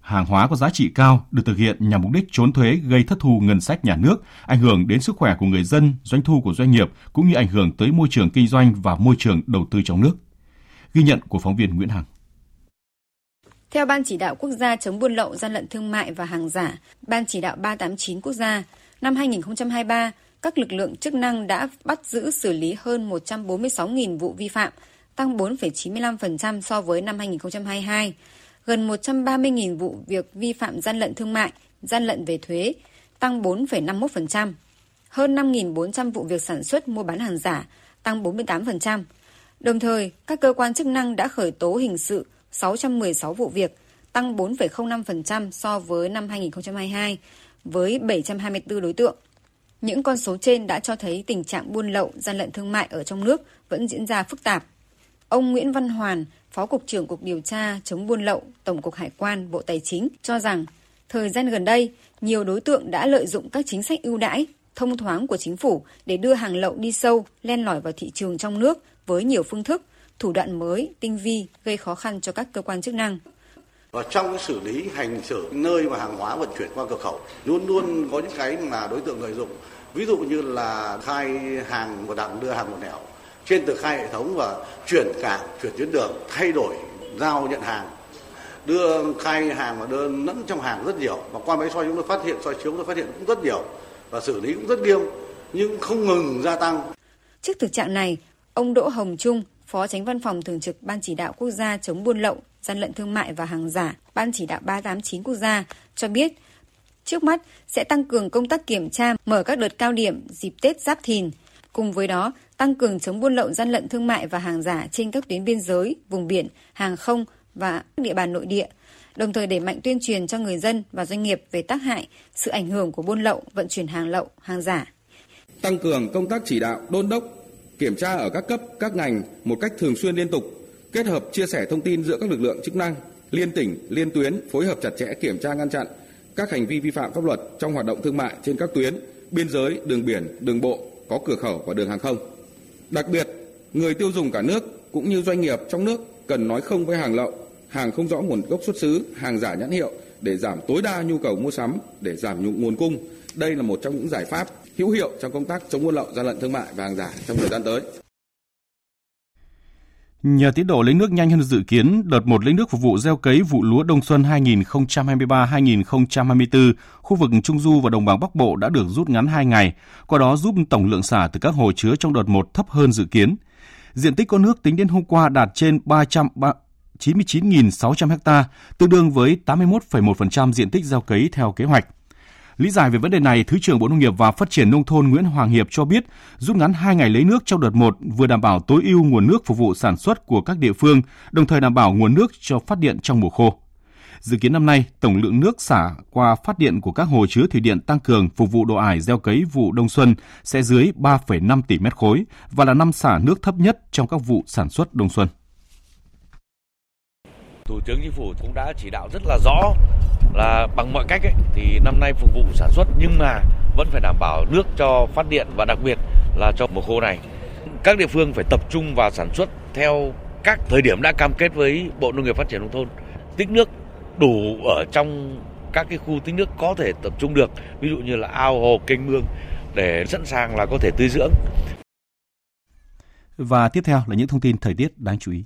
hàng hóa có giá trị cao được thực hiện nhằm mục đích trốn thuế gây thất thu ngân sách nhà nước, ảnh hưởng đến sức khỏe của người dân, doanh thu của doanh nghiệp cũng như ảnh hưởng tới môi trường kinh doanh và môi trường đầu tư trong nước. Ghi nhận của phóng viên Nguyễn Hằng. Theo Ban chỉ đạo quốc gia chống buôn lậu, gian lận thương mại và hàng giả, Ban chỉ đạo 389 quốc gia, năm 2023, các lực lượng chức năng đã bắt giữ xử lý hơn 146.000 vụ vi phạm, tăng 4,95% so với năm 2022. Gần 130.000 vụ việc vi phạm gian lận thương mại, gian lận về thuế, tăng 4,51%. Hơn 5.400 vụ việc sản xuất mua bán hàng giả, tăng 48%. Đồng thời, các cơ quan chức năng đã khởi tố hình sự 616 vụ việc, tăng 4,05% so với năm 2022, với 724 đối tượng. Những con số trên đã cho thấy tình trạng buôn lậu, gian lận thương mại ở trong nước vẫn diễn ra phức tạp. Ông Nguyễn Văn Hoàn, Phó Cục trưởng Cục Điều tra chống buôn lậu, Tổng cục Hải quan, Bộ Tài chính cho rằng, thời gian gần đây, nhiều đối tượng đã lợi dụng các chính sách ưu đãi, thông thoáng của chính phủ để đưa hàng lậu đi sâu, len lỏi vào thị trường trong nước với nhiều phương thức, thủ đoạn mới, tinh vi, gây khó khăn cho các cơ quan chức năng. Và trong cái xử lý hành xử nơi mà hàng hóa vận chuyển qua cửa khẩu luôn luôn có những cái mà đối tượng lợi dụng. Ví dụ như là khai hàng một đặng đưa hàng một nẻo trên tờ khai hệ thống và chuyển cảng, chuyển tuyến đường, thay đổi giao nhận hàng đưa khai hàng và đưa lẫn trong hàng rất nhiều và qua máy soi chúng tôi phát hiện soi chiếu chúng tôi phát hiện cũng rất nhiều và xử lý cũng rất nghiêm nhưng không ngừng gia tăng. Trước thực trạng này, ông Đỗ Hồng Trung, Phó Tránh Văn phòng Thường trực Ban Chỉ đạo Quốc gia chống buôn lậu, gian lận thương mại và hàng giả, Ban Chỉ đạo 389 quốc gia cho biết, trước mắt sẽ tăng cường công tác kiểm tra, mở các đợt cao điểm dịp Tết Giáp Thìn. Cùng với đó, tăng cường chống buôn lậu gian lận thương mại và hàng giả trên các tuyến biên giới, vùng biển, hàng không và các địa bàn nội địa, đồng thời đẩy mạnh tuyên truyền cho người dân và doanh nghiệp về tác hại, sự ảnh hưởng của buôn lậu, vận chuyển hàng lậu, hàng giả. Tăng cường công tác chỉ đạo, đôn đốc, kiểm tra ở các cấp, các ngành một cách thường xuyên liên tục, kết hợp chia sẻ thông tin giữa các lực lượng chức năng, liên tỉnh, liên tuyến phối hợp chặt chẽ kiểm tra ngăn chặn các hành vi vi phạm pháp luật trong hoạt động thương mại trên các tuyến, biên giới, đường biển, đường bộ, có cửa khẩu và đường hàng không. Đặc biệt, người tiêu dùng cả nước cũng như doanh nghiệp trong nước cần nói không với hàng lậu, hàng không rõ nguồn gốc xuất xứ, hàng giả nhãn hiệu để giảm tối đa nhu cầu mua sắm, để giảm nguồn cung. Đây là một trong những giải pháp hữu hiệu trong công tác chống buôn lậu, gian lận thương mại và hàng giả trong thời gian tới. Nhờ tiến độ lấy nước nhanh hơn dự kiến, đợt 1 lấy nước phục vụ gieo cấy vụ lúa đông xuân 2023-2024, khu vực Trung Du và Đồng bằng Bắc Bộ đã được rút ngắn 2 ngày, qua đó giúp tổng lượng xả từ các hồ chứa trong đợt 1 thấp hơn dự kiến. Diện tích có nước tính đến hôm qua đạt trên 399.600 ha, tương đương với 81,1% diện tích gieo cấy theo kế hoạch. Lý giải về vấn đề này, Thứ trưởng Bộ Nông nghiệp và Phát triển Nông thôn Nguyễn Hoàng Hiệp cho biết rút ngắn 2 ngày lấy nước trong đợt 1 vừa đảm bảo tối ưu nguồn nước phục vụ sản xuất của các địa phương, đồng thời đảm bảo nguồn nước cho phát điện trong mùa khô. Dự kiến năm nay, tổng lượng nước xả qua phát điện của các hồ chứa thủy điện tăng cường phục vụ độ ải gieo cấy vụ đông xuân sẽ dưới 3,5 tỷ mét khối và là năm xả nước thấp nhất trong các vụ sản xuất đông xuân. Thủ tướng Chính phủ cũng đã chỉ đạo rất là rõ là bằng mọi cách ấy, thì năm nay phục vụ sản xuất nhưng mà vẫn phải đảm bảo nước cho phát điện và đặc biệt là cho mùa khô này. Các địa phương phải tập trung vào sản xuất theo các thời điểm đã cam kết với Bộ Nông nghiệp Phát triển nông thôn. Tích nước đủ ở trong các cái khu tích nước có thể tập trung được, ví dụ như là ao hồ kênh mương để sẵn sàng là có thể tưới dưỡng. Và tiếp theo là những thông tin thời tiết đáng chú ý.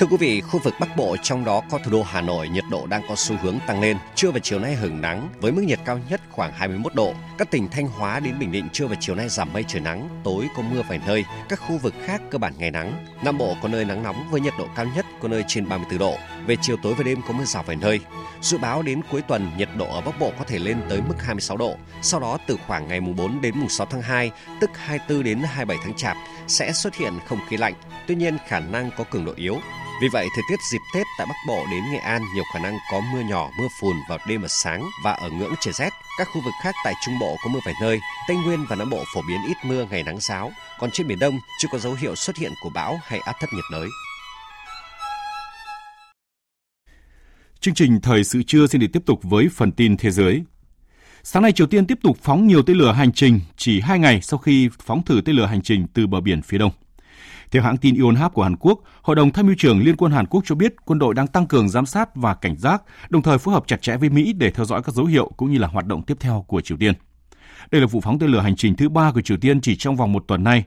Thưa quý vị, khu vực Bắc Bộ trong đó có thủ đô Hà Nội nhiệt độ đang có xu hướng tăng lên. Trưa và chiều nay hưởng nắng với mức nhiệt cao nhất khoảng 21 độ. Các tỉnh Thanh Hóa đến Bình Định trưa và chiều nay giảm mây trời nắng, tối có mưa vài nơi. Các khu vực khác cơ bản ngày nắng. Nam Bộ có nơi nắng nóng với nhiệt độ cao nhất có nơi trên 34 độ. Về chiều tối và đêm có mưa rào vài nơi. Dự báo đến cuối tuần nhiệt độ ở Bắc Bộ có thể lên tới mức 26 độ. Sau đó từ khoảng ngày mùng 4 đến mùng 6 tháng 2, tức 24 đến 27 tháng Chạp sẽ xuất hiện không khí lạnh. Tuy nhiên khả năng có cường độ yếu. Vì vậy, thời tiết dịp Tết tại Bắc Bộ đến Nghệ An nhiều khả năng có mưa nhỏ, mưa phùn vào đêm và sáng và ở ngưỡng trời rét. Các khu vực khác tại Trung Bộ có mưa vài nơi, Tây Nguyên và Nam Bộ phổ biến ít mưa, ngày nắng giáo. Còn trên Biển Đông chưa có dấu hiệu xuất hiện của bão hay áp thấp nhiệt đới. Chương trình Thời sự trưa xin được tiếp tục với phần tin thế giới. Sáng nay Triều Tiên tiếp tục phóng nhiều tên lửa hành trình chỉ hai ngày sau khi phóng thử tên lửa hành trình từ bờ biển phía đông. Theo hãng tin Yonhap của Hàn Quốc, Hội đồng Tham mưu trưởng Liên quân Hàn Quốc cho biết quân đội đang tăng cường giám sát và cảnh giác, đồng thời phối hợp chặt chẽ với Mỹ để theo dõi các dấu hiệu cũng như là hoạt động tiếp theo của Triều Tiên. Đây là vụ phóng tên lửa hành trình thứ ba của Triều Tiên chỉ trong vòng một tuần nay.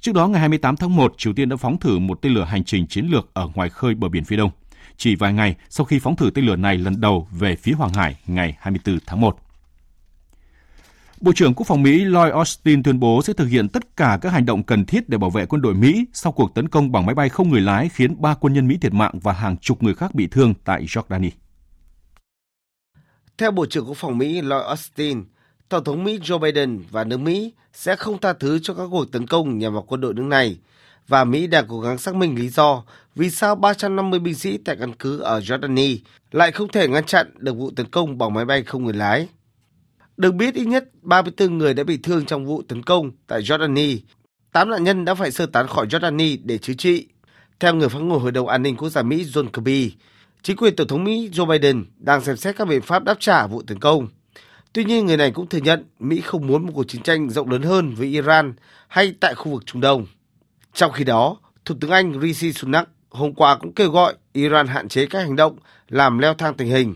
Trước đó, ngày 28 tháng 1, Triều Tiên đã phóng thử một tên lửa hành trình chiến lược ở ngoài khơi bờ biển phía đông. Chỉ vài ngày sau khi phóng thử tên lửa này lần đầu về phía Hoàng Hải ngày 24 tháng 1. Bộ trưởng Quốc phòng Mỹ Lloyd Austin tuyên bố sẽ thực hiện tất cả các hành động cần thiết để bảo vệ quân đội Mỹ sau cuộc tấn công bằng máy bay không người lái khiến ba quân nhân Mỹ thiệt mạng và hàng chục người khác bị thương tại Jordani. Theo Bộ trưởng Quốc phòng Mỹ Lloyd Austin, Tổng thống Mỹ Joe Biden và nước Mỹ sẽ không tha thứ cho các cuộc tấn công nhằm vào quân đội nước này, và Mỹ đang cố gắng xác minh lý do vì sao 350 binh sĩ tại căn cứ ở Jordani lại không thể ngăn chặn được vụ tấn công bằng máy bay không người lái. Được biết ít nhất 34 người đã bị thương trong vụ tấn công tại Jordani. 8 nạn nhân đã phải sơ tán khỏi Jordani để chữa trị. Theo người phát ngôn Hội đồng An ninh Quốc gia Mỹ John Kirby, chính quyền Tổng thống Mỹ Joe Biden đang xem xét các biện pháp đáp trả vụ tấn công. Tuy nhiên, người này cũng thừa nhận Mỹ không muốn một cuộc chiến tranh rộng lớn hơn với Iran hay tại khu vực Trung Đông. Trong khi đó, Thủ tướng Anh Rishi Sunak hôm qua cũng kêu gọi Iran hạn chế các hành động làm leo thang tình hình.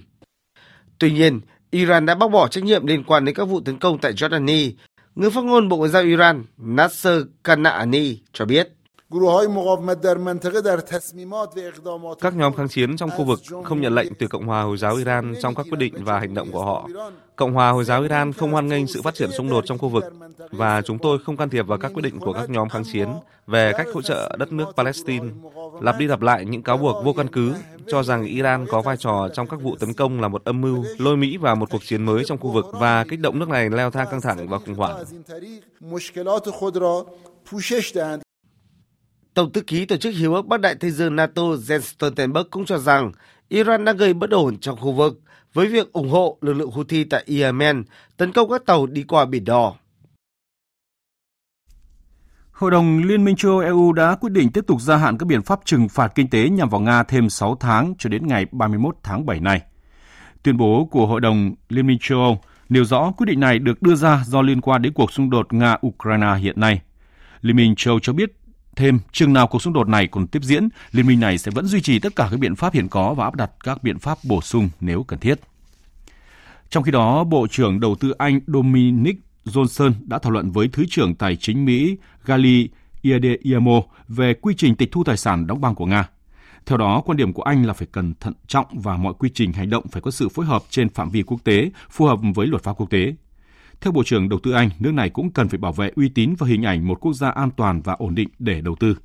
Tuy nhiên, Iran đã bác bỏ trách nhiệm liên quan đến các vụ tấn công tại Jordani. Người phát ngôn Bộ Ngoại giao Iran Nasser Kanani cho biết. Các nhóm kháng chiến trong khu vực không nhận lệnh từ Cộng hòa Hồi giáo Iran trong các quyết định và hành động của họ. Cộng hòa Hồi giáo Iran không hoan nghênh sự phát triển xung đột trong khu vực và chúng tôi không can thiệp vào các quyết định của các nhóm kháng chiến về cách hỗ trợ đất nước Palestine, lặp đi lặp lại những cáo buộc vô căn cứ cho rằng Iran có vai trò trong các vụ tấn công là một âm mưu lôi Mỹ vào một cuộc chiến mới trong khu vực và kích động nước này leo thang căng thẳng và khủng hoảng. Tổng thư ký Tổ chức Hiệp ước Bắc Đại Tây Dương NATO Jens Stoltenberg cũng cho rằng Iran đang gây bất ổn trong khu vực với việc ủng hộ lực lượng Houthi tại Yemen, tấn công các tàu đi qua Biển Đỏ. Hội đồng Liên minh châu Âu EU đã quyết định tiếp tục gia hạn các biện pháp trừng phạt kinh tế nhằm vào Nga thêm 6 tháng cho đến ngày 31 tháng 7 này. Tuyên bố của Hội đồng Liên minh châu Âu nêu rõ quyết định này được đưa ra do liên quan đến cuộc xung đột Nga-Ukraine hiện nay. Liên minh châu Âu cho biết thêm chừng nào cuộc xung đột này còn tiếp diễn, liên minh này sẽ vẫn duy trì tất cả các biện pháp hiện có và áp đặt các biện pháp bổ sung nếu cần thiết. Trong khi đó, Bộ trưởng Đầu tư Anh Dominic Johnson đã thảo luận với Thứ trưởng Tài chính Mỹ Gali Iadeyemo về quy trình tịch thu tài sản đóng băng của Nga. Theo đó, quan điểm của Anh là phải cần thận trọng và mọi quy trình hành động phải có sự phối hợp trên phạm vi quốc tế, phù hợp với luật pháp quốc tế. Theo Bộ trưởng Đầu tư Anh, nước này cũng cần phải bảo vệ uy tín và hình ảnh một quốc gia an toàn và ổn định để đầu tư.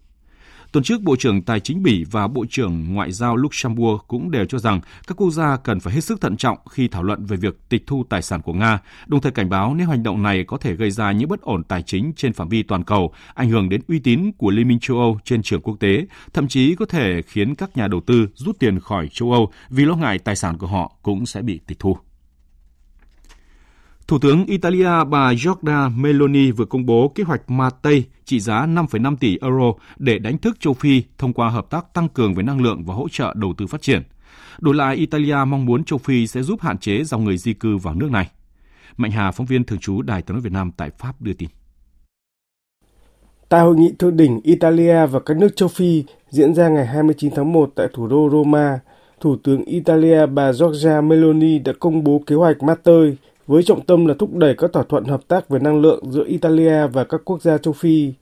Tuần trước, Bộ trưởng Tài chính Bỉ và Bộ trưởng Ngoại giao Luxembourg cũng đều cho rằng các quốc gia cần phải hết sức thận trọng khi thảo luận về việc tịch thu tài sản của Nga, đồng thời cảnh báo nếu hành động này có thể gây ra những bất ổn tài chính trên phạm vi toàn cầu, ảnh hưởng đến uy tín của Liên minh châu Âu trên trường quốc tế, thậm chí có thể khiến các nhà đầu tư rút tiền khỏi châu Âu vì lo ngại tài sản của họ cũng sẽ bị tịch thu. Thủ tướng Italia bà Giorgia Meloni vừa công bố kế hoạch Ma Tây trị giá 5,5 tỷ euro để đánh thức châu Phi thông qua hợp tác tăng cường về năng lượng và hỗ trợ đầu tư phát triển. Đổi lại, Italia mong muốn châu Phi sẽ giúp hạn chế dòng người di cư vào nước này. Mạnh Hà, phóng viên thường trú Đài tiếng nói Việt Nam tại Pháp đưa tin. Tại hội nghị thượng đỉnh Italia và các nước châu Phi diễn ra ngày 29 tháng 1 tại thủ đô Roma, Thủ tướng Italia bà Giorgia Meloni đã công bố kế hoạch Mattei với trọng tâm là thúc đẩy các thỏa thuận hợp tác về năng lượng giữa Italia và các quốc gia châu Phi.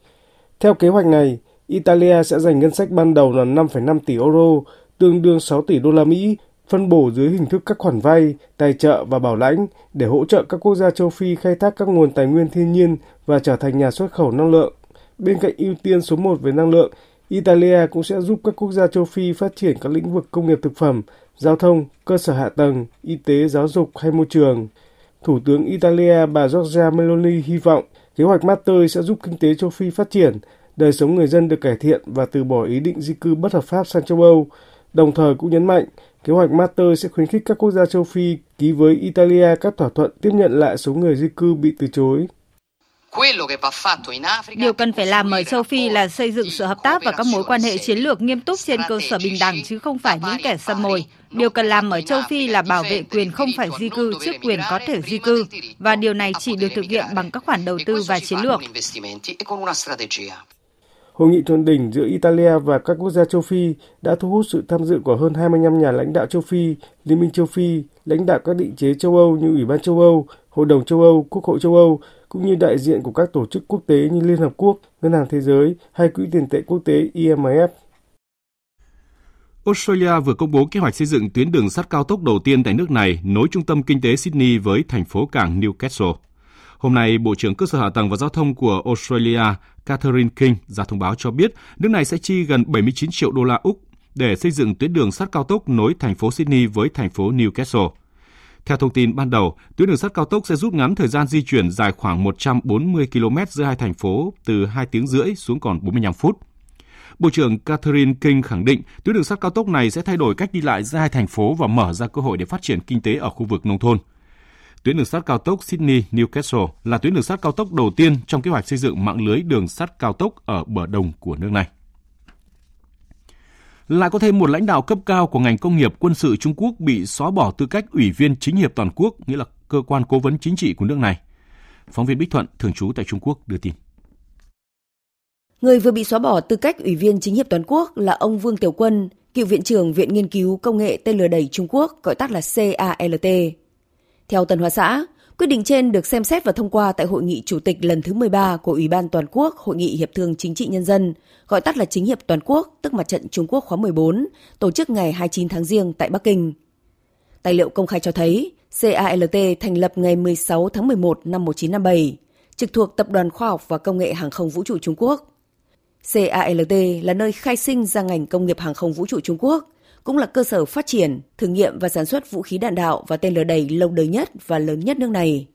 Theo kế hoạch này, Italia sẽ dành ngân sách ban đầu là 5,5 tỷ euro, tương đương 6 tỷ đô la Mỹ, phân bổ dưới hình thức các khoản vay, tài trợ và bảo lãnh để hỗ trợ các quốc gia châu Phi khai thác các nguồn tài nguyên thiên nhiên và trở thành nhà xuất khẩu năng lượng. Bên cạnh ưu tiên số 1 về năng lượng, Italia cũng sẽ giúp các quốc gia châu Phi phát triển các lĩnh vực công nghiệp thực phẩm, giao thông, cơ sở hạ tầng, y tế, giáo dục hay môi trường. Thủ tướng Italia bà Giorgia Meloni hy vọng kế hoạch Mattei sẽ giúp kinh tế châu Phi phát triển, đời sống người dân được cải thiện và từ bỏ ý định di cư bất hợp pháp sang châu Âu. Đồng thời cũng nhấn mạnh, kế hoạch Mattei sẽ khuyến khích các quốc gia châu Phi ký với Italia các thỏa thuận tiếp nhận lại số người di cư bị từ chối. Điều cần phải làm ở châu Phi là xây dựng sự hợp tác và các mối quan hệ chiến lược nghiêm túc trên cơ sở bình đẳng chứ không phải những kẻ xâm mồi. Điều cần làm ở châu Phi là bảo vệ quyền không phải di cư trước quyền có thể di cư và điều này chỉ được thực hiện bằng các khoản đầu tư và chiến lược. Hội nghị thượng đỉnh giữa Italia và các quốc gia châu Phi đã thu hút sự tham dự của hơn 25 nhà lãnh đạo châu Phi, Liên minh châu Phi, lãnh đạo các định chế châu Âu như Ủy ban châu Âu, Hội đồng châu Âu, Quốc hội châu Âu, cũng như đại diện của các tổ chức quốc tế như Liên Hợp Quốc, Ngân hàng Thế giới hay Quỹ tiền tệ quốc tế IMF. Australia vừa công bố kế hoạch xây dựng tuyến đường sắt cao tốc đầu tiên tại nước này nối trung tâm kinh tế Sydney với thành phố cảng Newcastle. Hôm nay, Bộ trưởng Cơ sở Hạ tầng và Giao thông của Australia Catherine King ra thông báo cho biết nước này sẽ chi gần 79 triệu đô la Úc để xây dựng tuyến đường sắt cao tốc nối thành phố Sydney với thành phố Newcastle. Theo thông tin ban đầu, tuyến đường sắt cao tốc sẽ rút ngắn thời gian di chuyển dài khoảng 140 km giữa hai thành phố từ 2 tiếng rưỡi xuống còn 45 phút. Bộ trưởng Catherine King khẳng định tuyến đường sắt cao tốc này sẽ thay đổi cách đi lại giữa hai thành phố và mở ra cơ hội để phát triển kinh tế ở khu vực nông thôn. Tuyến đường sắt cao tốc Sydney-Newcastle là tuyến đường sắt cao tốc đầu tiên trong kế hoạch xây dựng mạng lưới đường sắt cao tốc ở bờ đông của nước này. Lại có thêm một lãnh đạo cấp cao của ngành công nghiệp quân sự Trung Quốc bị xóa bỏ tư cách ủy viên chính hiệp toàn quốc, nghĩa là cơ quan cố vấn chính trị của nước này. Phóng viên Bích Thuận, thường trú tại Trung Quốc đưa tin. Người vừa bị xóa bỏ tư cách ủy viên chính hiệp toàn quốc là ông Vương Tiểu Quân, cựu viện trưởng Viện Nghiên cứu Công nghệ tên lửa đẩy Trung Quốc, gọi tắt là CALT. Theo Tân Hoa Xã, quyết định trên được xem xét và thông qua tại hội nghị chủ tịch lần thứ 13 của Ủy ban Toàn quốc Hội nghị Hiệp thương Chính trị Nhân dân, gọi tắt là Chính hiệp Toàn quốc, tức Mặt trận Trung Quốc khóa 14, tổ chức ngày 29 tháng Giêng tại Bắc Kinh. Tài liệu công khai cho thấy, CALT thành lập ngày 16 tháng 11 năm 1957, trực thuộc Tập đoàn Khoa học và Công nghệ Hàng không Vũ trụ Trung Quốc. CALT là nơi khai sinh ra ngành công nghiệp hàng không vũ trụ Trung Quốc, cũng là cơ sở phát triển, thử nghiệm và sản xuất vũ khí đạn đạo và tên lửa đẩy lâu đời nhất và lớn nhất nước này.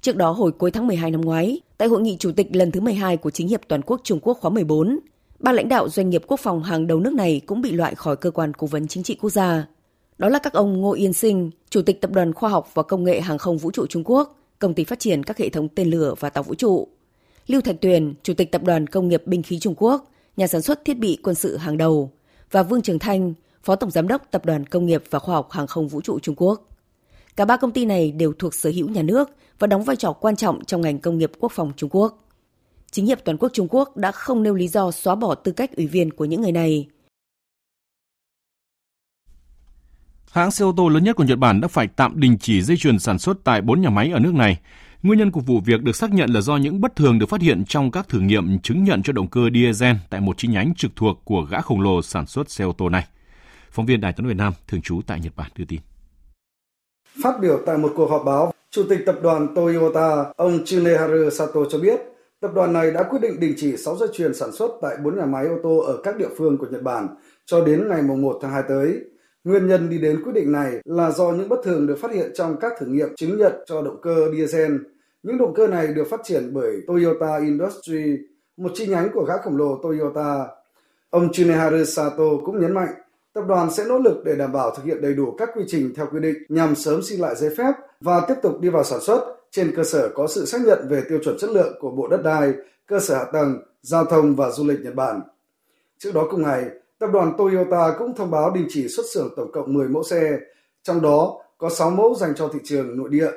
Trước đó hồi cuối tháng 12 năm ngoái, tại hội nghị chủ tịch lần thứ 12 của Chính hiệp Toàn quốc Trung Quốc khóa 14, ba lãnh đạo doanh nghiệp quốc phòng hàng đầu nước này cũng bị loại khỏi cơ quan cố vấn chính trị quốc gia. Đó là các ông Ngô Yên Sinh, Chủ tịch Tập đoàn Khoa học và Công nghệ Hàng không Vũ trụ Trung Quốc, công ty phát triển các hệ thống tên lửa và tàu vũ trụ. Lưu Thạch Tuyền, Chủ tịch Tập đoàn Công nghiệp Binh khí Trung Quốc, nhà sản xuất thiết bị quân sự hàng đầu, và Vương Trường Thanh, Phó Tổng Giám đốc Tập đoàn Công nghiệp và Khoa học Hàng không Vũ trụ Trung Quốc. Cả ba công ty này đều thuộc sở hữu nhà nước và đóng vai trò quan trọng trong ngành công nghiệp quốc phòng Trung Quốc. Chính hiệp toàn quốc Trung Quốc đã không nêu lý do xóa bỏ tư cách ủy viên của những người này. Hãng xe ô tô lớn nhất của Nhật Bản đã phải tạm đình chỉ dây chuyền sản xuất tại 4 nhà máy ở nước này. Nguyên nhân của vụ việc được xác nhận là do những bất thường được phát hiện trong các thử nghiệm chứng nhận cho động cơ diesel tại một chi nhánh trực thuộc của gã khổng lồ sản xuất xe ô tô này. Phóng viên Đài tiếng Việt Nam thường trú tại Nhật Bản đưa tin. Phát biểu tại một cuộc họp báo, Chủ tịch tập đoàn Toyota, ông Tsuneharu Sato cho biết, tập đoàn này đã quyết định đình chỉ 6 dây chuyền sản xuất tại 4 nhà máy ô tô ở các địa phương của Nhật Bản cho đến ngày 1 tháng 2 tới. Nguyên nhân đi đến quyết định này là do những bất thường được phát hiện trong các thử nghiệm chứng nhận cho động cơ diesel. Những động cơ này được phát triển bởi Toyota Industry, một chi nhánh của gã khổng lồ Toyota. Ông Tsuneharu Sato cũng nhấn mạnh, tập đoàn sẽ nỗ lực để đảm bảo thực hiện đầy đủ các quy trình theo quy định nhằm sớm xin lại giấy phép và tiếp tục đi vào sản xuất trên cơ sở có sự xác nhận về tiêu chuẩn chất lượng của Bộ Đất đai, cơ sở hạ tầng, giao thông và du lịch Nhật Bản. Trước đó cùng ngày, Tập đoàn Toyota cũng thông báo đình chỉ xuất xưởng tổng cộng 10 mẫu xe, trong đó có 6 mẫu dành cho thị trường nội địa.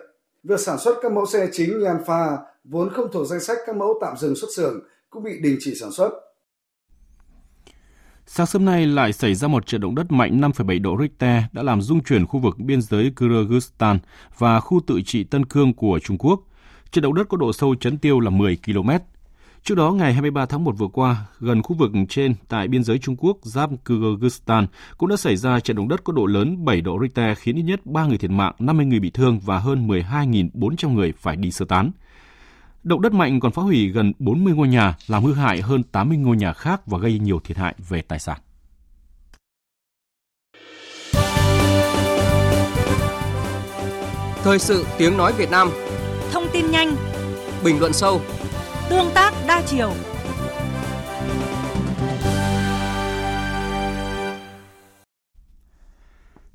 Việc sản xuất các mẫu xe chính như Alfa vốn không thuộc danh sách các mẫu tạm dừng xuất xưởng cũng bị đình chỉ sản xuất. Sáng sớm nay lại xảy ra một trận động đất mạnh 5,7 độ Richter đã làm rung chuyển khu vực biên giới Kyrgyzstan và khu tự trị Tân Cương của Trung Quốc. Trận động đất có độ sâu chấn tiêu là 10 km. Trước đó, ngày 23 tháng 1 vừa qua, gần khu vực trên tại biên giới Trung Quốc giáp Kyrgyzstan cũng đã xảy ra trận động đất có độ lớn 7 độ Richter khiến ít nhất 3 người thiệt mạng, 50 người bị thương và hơn 12.400 người phải đi sơ tán. Động đất mạnh còn phá hủy gần 40 ngôi nhà, làm hư hại hơn 80 ngôi nhà khác và gây nhiều thiệt hại về tài sản. Thời sự tiếng nói Việt Nam Thông tin nhanh Bình luận sâu Tương tác đa chiều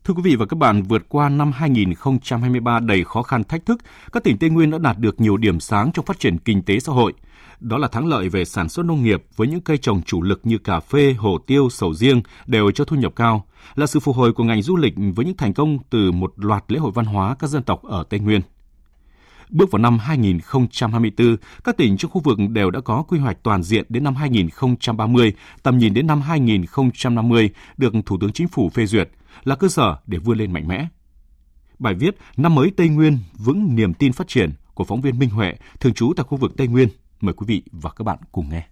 Thưa quý vị và các bạn, vượt qua năm 2023 đầy khó khăn thách thức, các tỉnh Tây Nguyên đã đạt được nhiều điểm sáng trong phát triển kinh tế xã hội. Đó là thắng lợi về sản xuất nông nghiệp với những cây trồng chủ lực như cà phê, hồ tiêu, sầu riêng đều cho thu nhập cao, là sự phục hồi của ngành du lịch với những thành công từ một loạt lễ hội văn hóa các dân tộc ở Tây Nguyên. Bước vào năm 2024, các tỉnh trong khu vực đều đã có quy hoạch toàn diện đến năm 2030, tầm nhìn đến năm 2050 được Thủ tướng Chính phủ phê duyệt, là cơ sở để vươn lên mạnh mẽ. Bài viết Năm mới Tây Nguyên vững niềm tin phát triển của phóng viên Minh Huệ, thường trú tại khu vực Tây Nguyên. Mời quý vị và các bạn cùng nghe.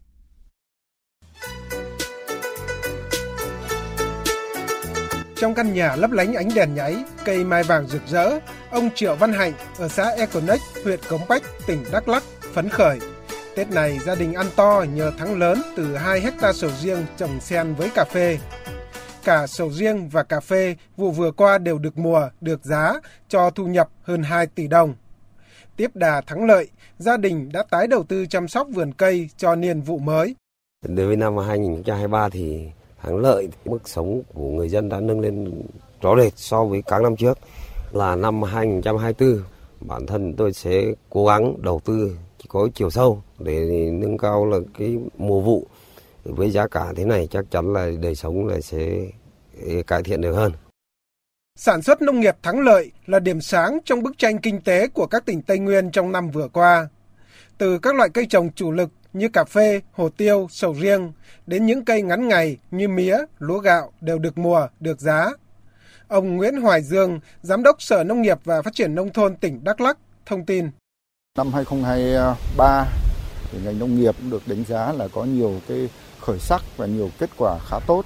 Trong căn nhà lấp lánh ánh đèn nháy, cây mai vàng rực rỡ, ông Triệu Văn Hạnh ở xã Econex, huyện Cống Bách, tỉnh Đắk Lắk phấn khởi. Tết này gia đình ăn to nhờ thắng lớn từ 2 hecta sầu riêng trồng xen với cà phê. Cả sầu riêng và cà phê vụ vừa qua đều được mùa, được giá, cho thu nhập hơn 2 tỷ đồng. Tiếp đà thắng lợi, gia đình đã tái đầu tư chăm sóc vườn cây cho niên vụ mới. Đối với năm 2023 thì thắng lợi, mức sống của người dân đã nâng lên rõ rệt so với các năm trước. Là năm 2024, bản thân tôi sẽ cố gắng đầu tư có chiều sâu để nâng cao là cái mùa vụ với giá cả thế này chắc chắn là đời sống là sẽ cải thiện được hơn. Sản xuất nông nghiệp thắng lợi là điểm sáng trong bức tranh kinh tế của các tỉnh Tây Nguyên trong năm vừa qua. Từ các loại cây trồng chủ lực như cà phê, hồ tiêu, sầu riêng đến những cây ngắn ngày như mía, lúa gạo đều được mùa, được giá. Ông Nguyễn Hoài Dương, Giám đốc Sở Nông nghiệp và Phát triển Nông thôn tỉnh Đắk Lắk, thông tin. Năm 2023, thì ngành nông nghiệp cũng được đánh giá là có nhiều cái khởi sắc và nhiều kết quả khá tốt.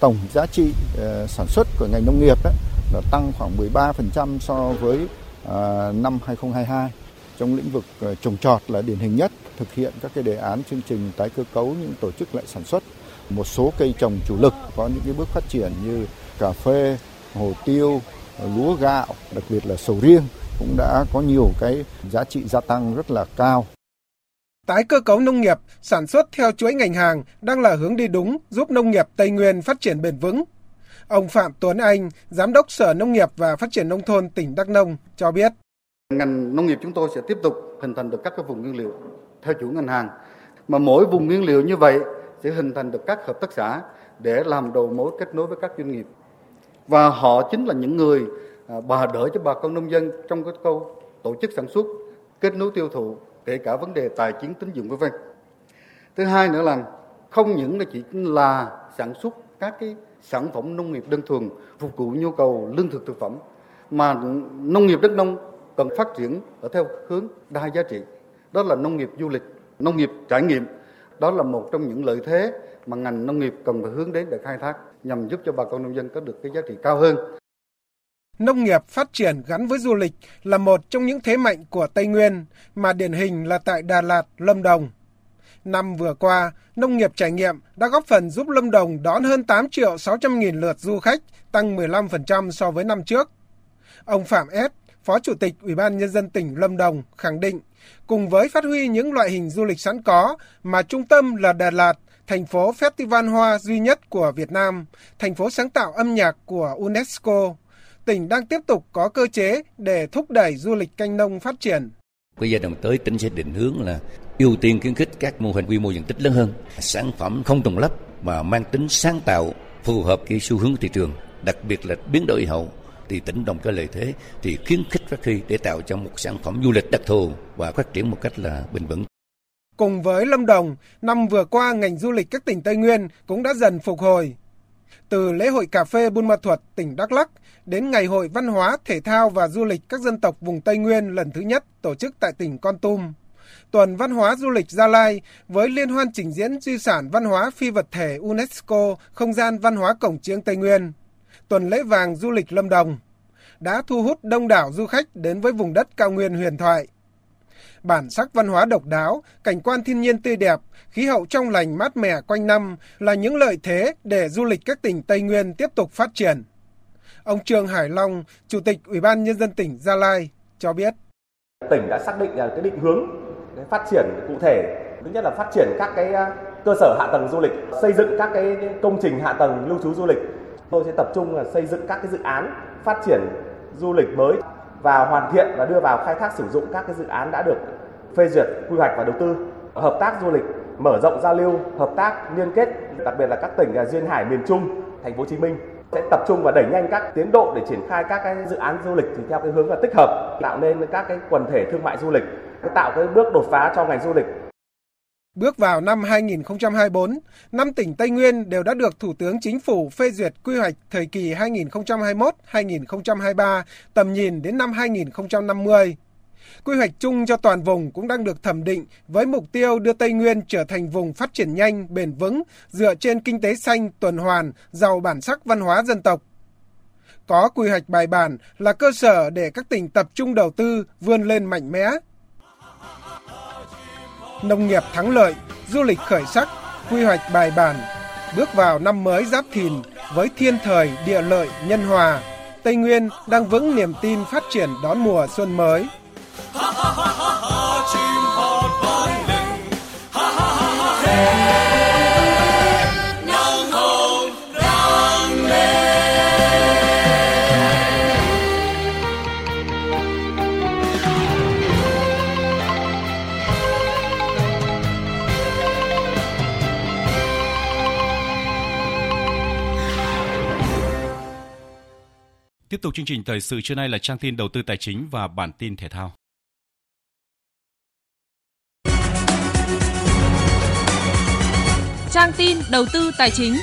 Tổng giá trị ờ, sản xuất của ngành nông nghiệp đó là tăng khoảng 13% so với ờ, năm 2022. Trong lĩnh vực ờ, trồng trọt là điển hình nhất, thực hiện các cái đề án chương trình tái cơ cấu những tổ chức lại sản xuất. Một số cây trồng chủ lực có những cái bước phát triển như cà phê, hồ tiêu, lúa gạo, đặc biệt là sầu riêng cũng đã có nhiều cái giá trị gia tăng rất là cao. Tái cơ cấu nông nghiệp, sản xuất theo chuỗi ngành hàng đang là hướng đi đúng giúp nông nghiệp Tây Nguyên phát triển bền vững. Ông Phạm Tuấn Anh, Giám đốc Sở Nông nghiệp và Phát triển Nông thôn tỉnh Đắk Nông cho biết. Ngành nông nghiệp chúng tôi sẽ tiếp tục hình thành được các cái vùng nguyên liệu theo chủ ngành hàng. Mà mỗi vùng nguyên liệu như vậy sẽ hình thành được các hợp tác xã để làm đầu mối kết nối với các doanh nghiệp. Và họ chính là những người à, bà đỡ cho bà con nông dân trong cái câu tổ chức sản xuất, kết nối tiêu thụ, kể cả vấn đề tài chính tín dụng vân vân. Thứ hai nữa là không những là chỉ là sản xuất các cái sản phẩm nông nghiệp đơn thuần phục vụ nhu cầu lương thực thực phẩm mà nông nghiệp đất nông cần phát triển ở theo hướng đa giá trị. Đó là nông nghiệp du lịch, nông nghiệp trải nghiệm. Đó là một trong những lợi thế mà ngành nông nghiệp cần phải hướng đến để khai thác nhằm giúp cho bà con nông dân có được cái giá trị cao hơn. Nông nghiệp phát triển gắn với du lịch là một trong những thế mạnh của Tây Nguyên mà điển hình là tại Đà Lạt, Lâm Đồng. Năm vừa qua, nông nghiệp trải nghiệm đã góp phần giúp Lâm Đồng đón hơn 8 triệu 600 nghìn lượt du khách, tăng 15% so với năm trước. Ông Phạm S, Phó Chủ tịch Ủy ban Nhân dân tỉnh Lâm Đồng khẳng định, cùng với phát huy những loại hình du lịch sẵn có mà trung tâm là Đà Lạt, thành phố festival hoa duy nhất của Việt Nam, thành phố sáng tạo âm nhạc của UNESCO, tỉnh đang tiếp tục có cơ chế để thúc đẩy du lịch canh nông phát triển. Cái giai đoạn tới tỉnh sẽ định hướng là ưu tiên khuyến khích các mô hình quy mô diện tích lớn hơn, sản phẩm không trùng lấp mà mang tính sáng tạo phù hợp với xu hướng thị trường, đặc biệt là biến đổi hậu thì tỉnh đồng có lợi thế thì khuyến khích phát huy để tạo cho một sản phẩm du lịch đặc thù và phát triển một cách là bền vững. Cùng với Lâm Đồng, năm vừa qua ngành du lịch các tỉnh Tây Nguyên cũng đã dần phục hồi. Từ lễ hội cà phê Buôn Ma Thuột, tỉnh Đắk Lắk đến Ngày hội Văn hóa, Thể thao và Du lịch các dân tộc vùng Tây Nguyên lần thứ nhất tổ chức tại tỉnh Con Tum. Tuần Văn hóa Du lịch Gia Lai với liên hoan trình diễn di sản văn hóa phi vật thể UNESCO không gian văn hóa cổng chiêng Tây Nguyên. Tuần lễ vàng du lịch Lâm Đồng đã thu hút đông đảo du khách đến với vùng đất cao nguyên huyền thoại. Bản sắc văn hóa độc đáo, cảnh quan thiên nhiên tươi đẹp, khí hậu trong lành mát mẻ quanh năm là những lợi thế để du lịch các tỉnh Tây Nguyên tiếp tục phát triển. Ông Trương Hải Long, Chủ tịch Ủy ban Nhân dân tỉnh Gia Lai cho biết. Tỉnh đã xác định là cái định hướng cái phát triển cụ thể. Thứ nhất là phát triển các cái à, cơ sở hạ tầng du lịch, xây dựng các cái công trình hạ tầng lưu trú du lịch. Tôi sẽ tập trung là xây dựng các cái dự án phát triển du lịch mới và hoàn thiện và đưa vào khai thác sử dụng các cái dự án đã được phê duyệt, quy hoạch và đầu tư. Hợp tác du lịch, mở rộng giao lưu, hợp tác, liên kết, đặc biệt là các tỉnh duyên hải, miền Trung, thành phố Hồ Chí Minh. Sẽ tập trung và đẩy nhanh các tiến độ để triển khai các cái dự án du lịch thì theo cái hướng là tích hợp, tạo nên các cái quần thể thương mại du lịch tạo cái bước đột phá cho ngành du lịch. Bước vào năm 2024, năm tỉnh Tây Nguyên đều đã được Thủ tướng Chính phủ phê duyệt quy hoạch thời kỳ 2021-2023, tầm nhìn đến năm 2050. Quy hoạch chung cho toàn vùng cũng đang được thẩm định với mục tiêu đưa Tây Nguyên trở thành vùng phát triển nhanh, bền vững, dựa trên kinh tế xanh, tuần hoàn, giàu bản sắc văn hóa dân tộc. Có quy hoạch bài bản là cơ sở để các tỉnh tập trung đầu tư vươn lên mạnh mẽ, nông nghiệp thắng lợi, du lịch khởi sắc, quy hoạch bài bản, bước vào năm mới giáp thìn với thiên thời địa lợi nhân hòa, Tây Nguyên đang vững niềm tin phát triển đón mùa xuân mới. Tiếp tục chương trình thời sự trưa nay là trang tin đầu tư tài chính và bản tin thể thao. Trang tin đầu tư tài chính.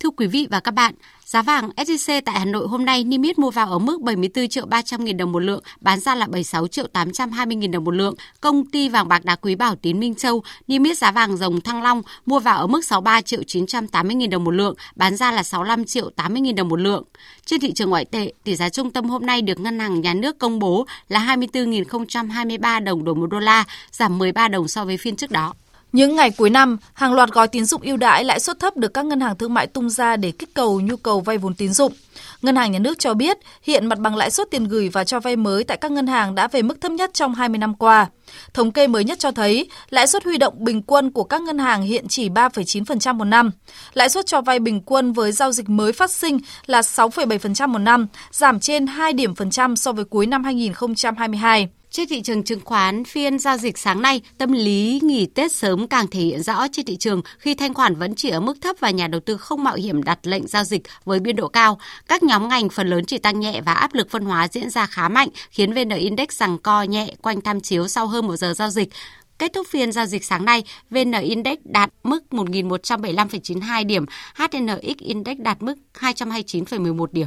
Thưa quý vị và các bạn, giá vàng SJC tại Hà Nội hôm nay niêm yết mua vào ở mức 74 triệu 300 nghìn đồng một lượng, bán ra là 76 triệu 820 nghìn đồng một lượng. Công ty vàng bạc đá quý Bảo Tín Minh Châu niêm yết giá vàng dòng Thăng Long mua vào ở mức 63 triệu 980 nghìn đồng một lượng, bán ra là 65 triệu 80 nghìn đồng một lượng. Trên thị trường ngoại tệ, tỷ giá trung tâm hôm nay được Ngân hàng Nhà nước công bố là 24.023 đồng đổi một đô la, giảm 13 đồng so với phiên trước đó. Những ngày cuối năm, hàng loạt gói tín dụng ưu đãi lãi suất thấp được các ngân hàng thương mại tung ra để kích cầu nhu cầu vay vốn tín dụng. Ngân hàng Nhà nước cho biết, hiện mặt bằng lãi suất tiền gửi và cho vay mới tại các ngân hàng đã về mức thấp nhất trong 20 năm qua. Thống kê mới nhất cho thấy, lãi suất huy động bình quân của các ngân hàng hiện chỉ 3,9% một năm. Lãi suất cho vay bình quân với giao dịch mới phát sinh là 6,7% một năm, giảm trên 2 điểm phần trăm so với cuối năm 2022. Trên thị trường chứng khoán, phiên giao dịch sáng nay, tâm lý nghỉ Tết sớm càng thể hiện rõ trên thị trường khi thanh khoản vẫn chỉ ở mức thấp và nhà đầu tư không mạo hiểm đặt lệnh giao dịch với biên độ cao. Các nhóm ngành phần lớn chỉ tăng nhẹ và áp lực phân hóa diễn ra khá mạnh, khiến VN Index rằng co nhẹ quanh tham chiếu sau hơn một giờ giao dịch. Kết thúc phiên giao dịch sáng nay, VN Index đạt mức 1.175,92 điểm, HNX Index đạt mức 229,11 điểm.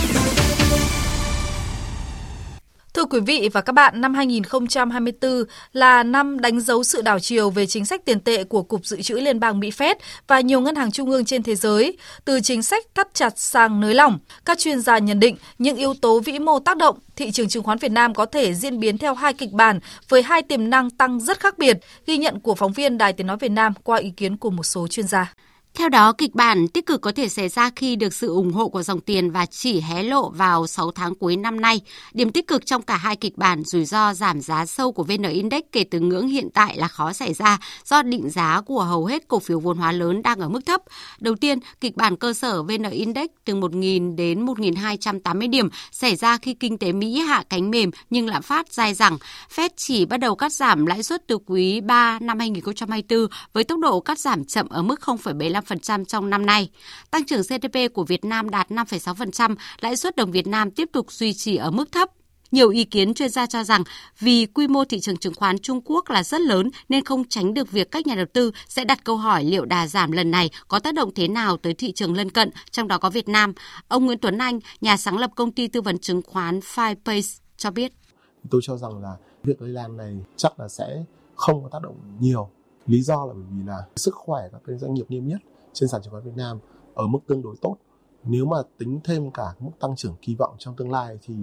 Thưa quý vị và các bạn, năm 2024 là năm đánh dấu sự đảo chiều về chính sách tiền tệ của Cục Dự trữ Liên bang Mỹ Fed và nhiều ngân hàng trung ương trên thế giới, từ chính sách thắt chặt sang nới lỏng. Các chuyên gia nhận định những yếu tố vĩ mô tác động, thị trường chứng khoán Việt Nam có thể diễn biến theo hai kịch bản với hai tiềm năng tăng rất khác biệt, ghi nhận của phóng viên Đài Tiếng Nói Việt Nam qua ý kiến của một số chuyên gia. Theo đó, kịch bản tích cực có thể xảy ra khi được sự ủng hộ của dòng tiền và chỉ hé lộ vào 6 tháng cuối năm nay. Điểm tích cực trong cả hai kịch bản rủi ro giảm giá sâu của VN Index kể từ ngưỡng hiện tại là khó xảy ra do định giá của hầu hết cổ phiếu vốn hóa lớn đang ở mức thấp. Đầu tiên, kịch bản cơ sở VN Index từ 1.000 đến 1.280 điểm xảy ra khi kinh tế Mỹ hạ cánh mềm nhưng lạm phát dài dẳng. Fed chỉ bắt đầu cắt giảm lãi suất từ quý 3 năm 2024 với tốc độ cắt giảm chậm ở mức 0,75 5% trong năm nay. Tăng trưởng GDP của Việt Nam đạt 5,6%, lãi suất đồng Việt Nam tiếp tục duy trì ở mức thấp. Nhiều ý kiến chuyên gia cho rằng vì quy mô thị trường chứng khoán Trung Quốc là rất lớn nên không tránh được việc các nhà đầu tư sẽ đặt câu hỏi liệu đà giảm lần này có tác động thế nào tới thị trường lân cận, trong đó có Việt Nam. Ông Nguyễn Tuấn Anh, nhà sáng lập công ty tư vấn chứng khoán Firepace cho biết. Tôi cho rằng là việc lây lan này chắc là sẽ không có tác động nhiều. Lý do là bởi vì là sức khỏe các cái doanh nghiệp niêm yết trên sàn chứng khoán Việt Nam ở mức tương đối tốt. Nếu mà tính thêm cả mức tăng trưởng kỳ vọng trong tương lai thì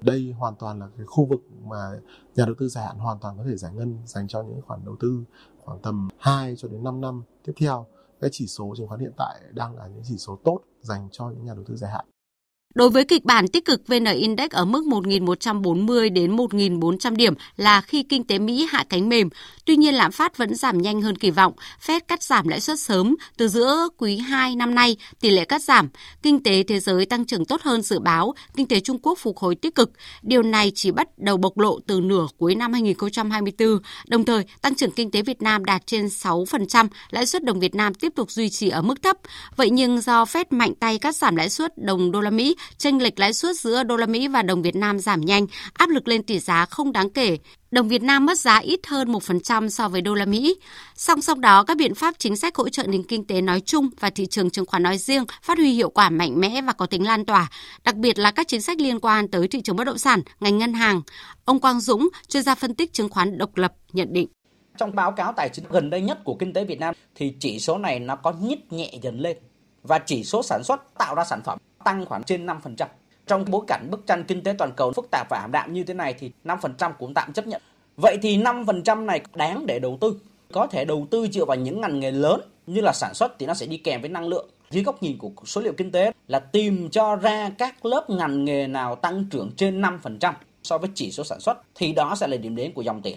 đây hoàn toàn là cái khu vực mà nhà đầu tư dài hạn hoàn toàn có thể giải ngân dành cho những khoản đầu tư khoảng tầm 2 cho đến 5 năm tiếp theo. Cái chỉ số chứng khoán hiện tại đang là những chỉ số tốt dành cho những nhà đầu tư dài hạn. Đối với kịch bản tích cực VN Index ở mức 1.140 đến 1.400 điểm là khi kinh tế Mỹ hạ cánh mềm. Tuy nhiên lạm phát vẫn giảm nhanh hơn kỳ vọng. Fed cắt giảm lãi suất sớm. Từ giữa quý 2 năm nay, tỷ lệ cắt giảm. Kinh tế thế giới tăng trưởng tốt hơn dự báo. Kinh tế Trung Quốc phục hồi tích cực. Điều này chỉ bắt đầu bộc lộ từ nửa cuối năm 2024. Đồng thời, tăng trưởng kinh tế Việt Nam đạt trên 6%. Lãi suất đồng Việt Nam tiếp tục duy trì ở mức thấp. Vậy nhưng do Fed mạnh tay cắt giảm lãi suất đồng đô la Mỹ, chênh lệch lãi suất giữa đô la Mỹ và đồng Việt Nam giảm nhanh, áp lực lên tỷ giá không đáng kể. Đồng Việt Nam mất giá ít hơn 1% so với đô la Mỹ. Song song đó, các biện pháp chính sách hỗ trợ nền kinh tế nói chung và thị trường chứng khoán nói riêng phát huy hiệu quả mạnh mẽ và có tính lan tỏa, đặc biệt là các chính sách liên quan tới thị trường bất động sản, ngành ngân hàng. Ông Quang Dũng, chuyên gia phân tích chứng khoán độc lập, nhận định. Trong báo cáo tài chính gần đây nhất của kinh tế Việt Nam thì chỉ số này nó có nhích nhẹ dần lên và chỉ số sản xuất tạo ra sản phẩm tăng khoảng trên 5%. Trong bối cảnh bức tranh kinh tế toàn cầu phức tạp và ảm đạm như thế này thì 5% cũng tạm chấp nhận. Vậy thì 5% này đáng để đầu tư. Có thể đầu tư dựa vào những ngành nghề lớn như là sản xuất thì nó sẽ đi kèm với năng lượng. Dưới góc nhìn của số liệu kinh tế là tìm cho ra các lớp ngành nghề nào tăng trưởng trên 5% so với chỉ số sản xuất thì đó sẽ là điểm đến của dòng tiền.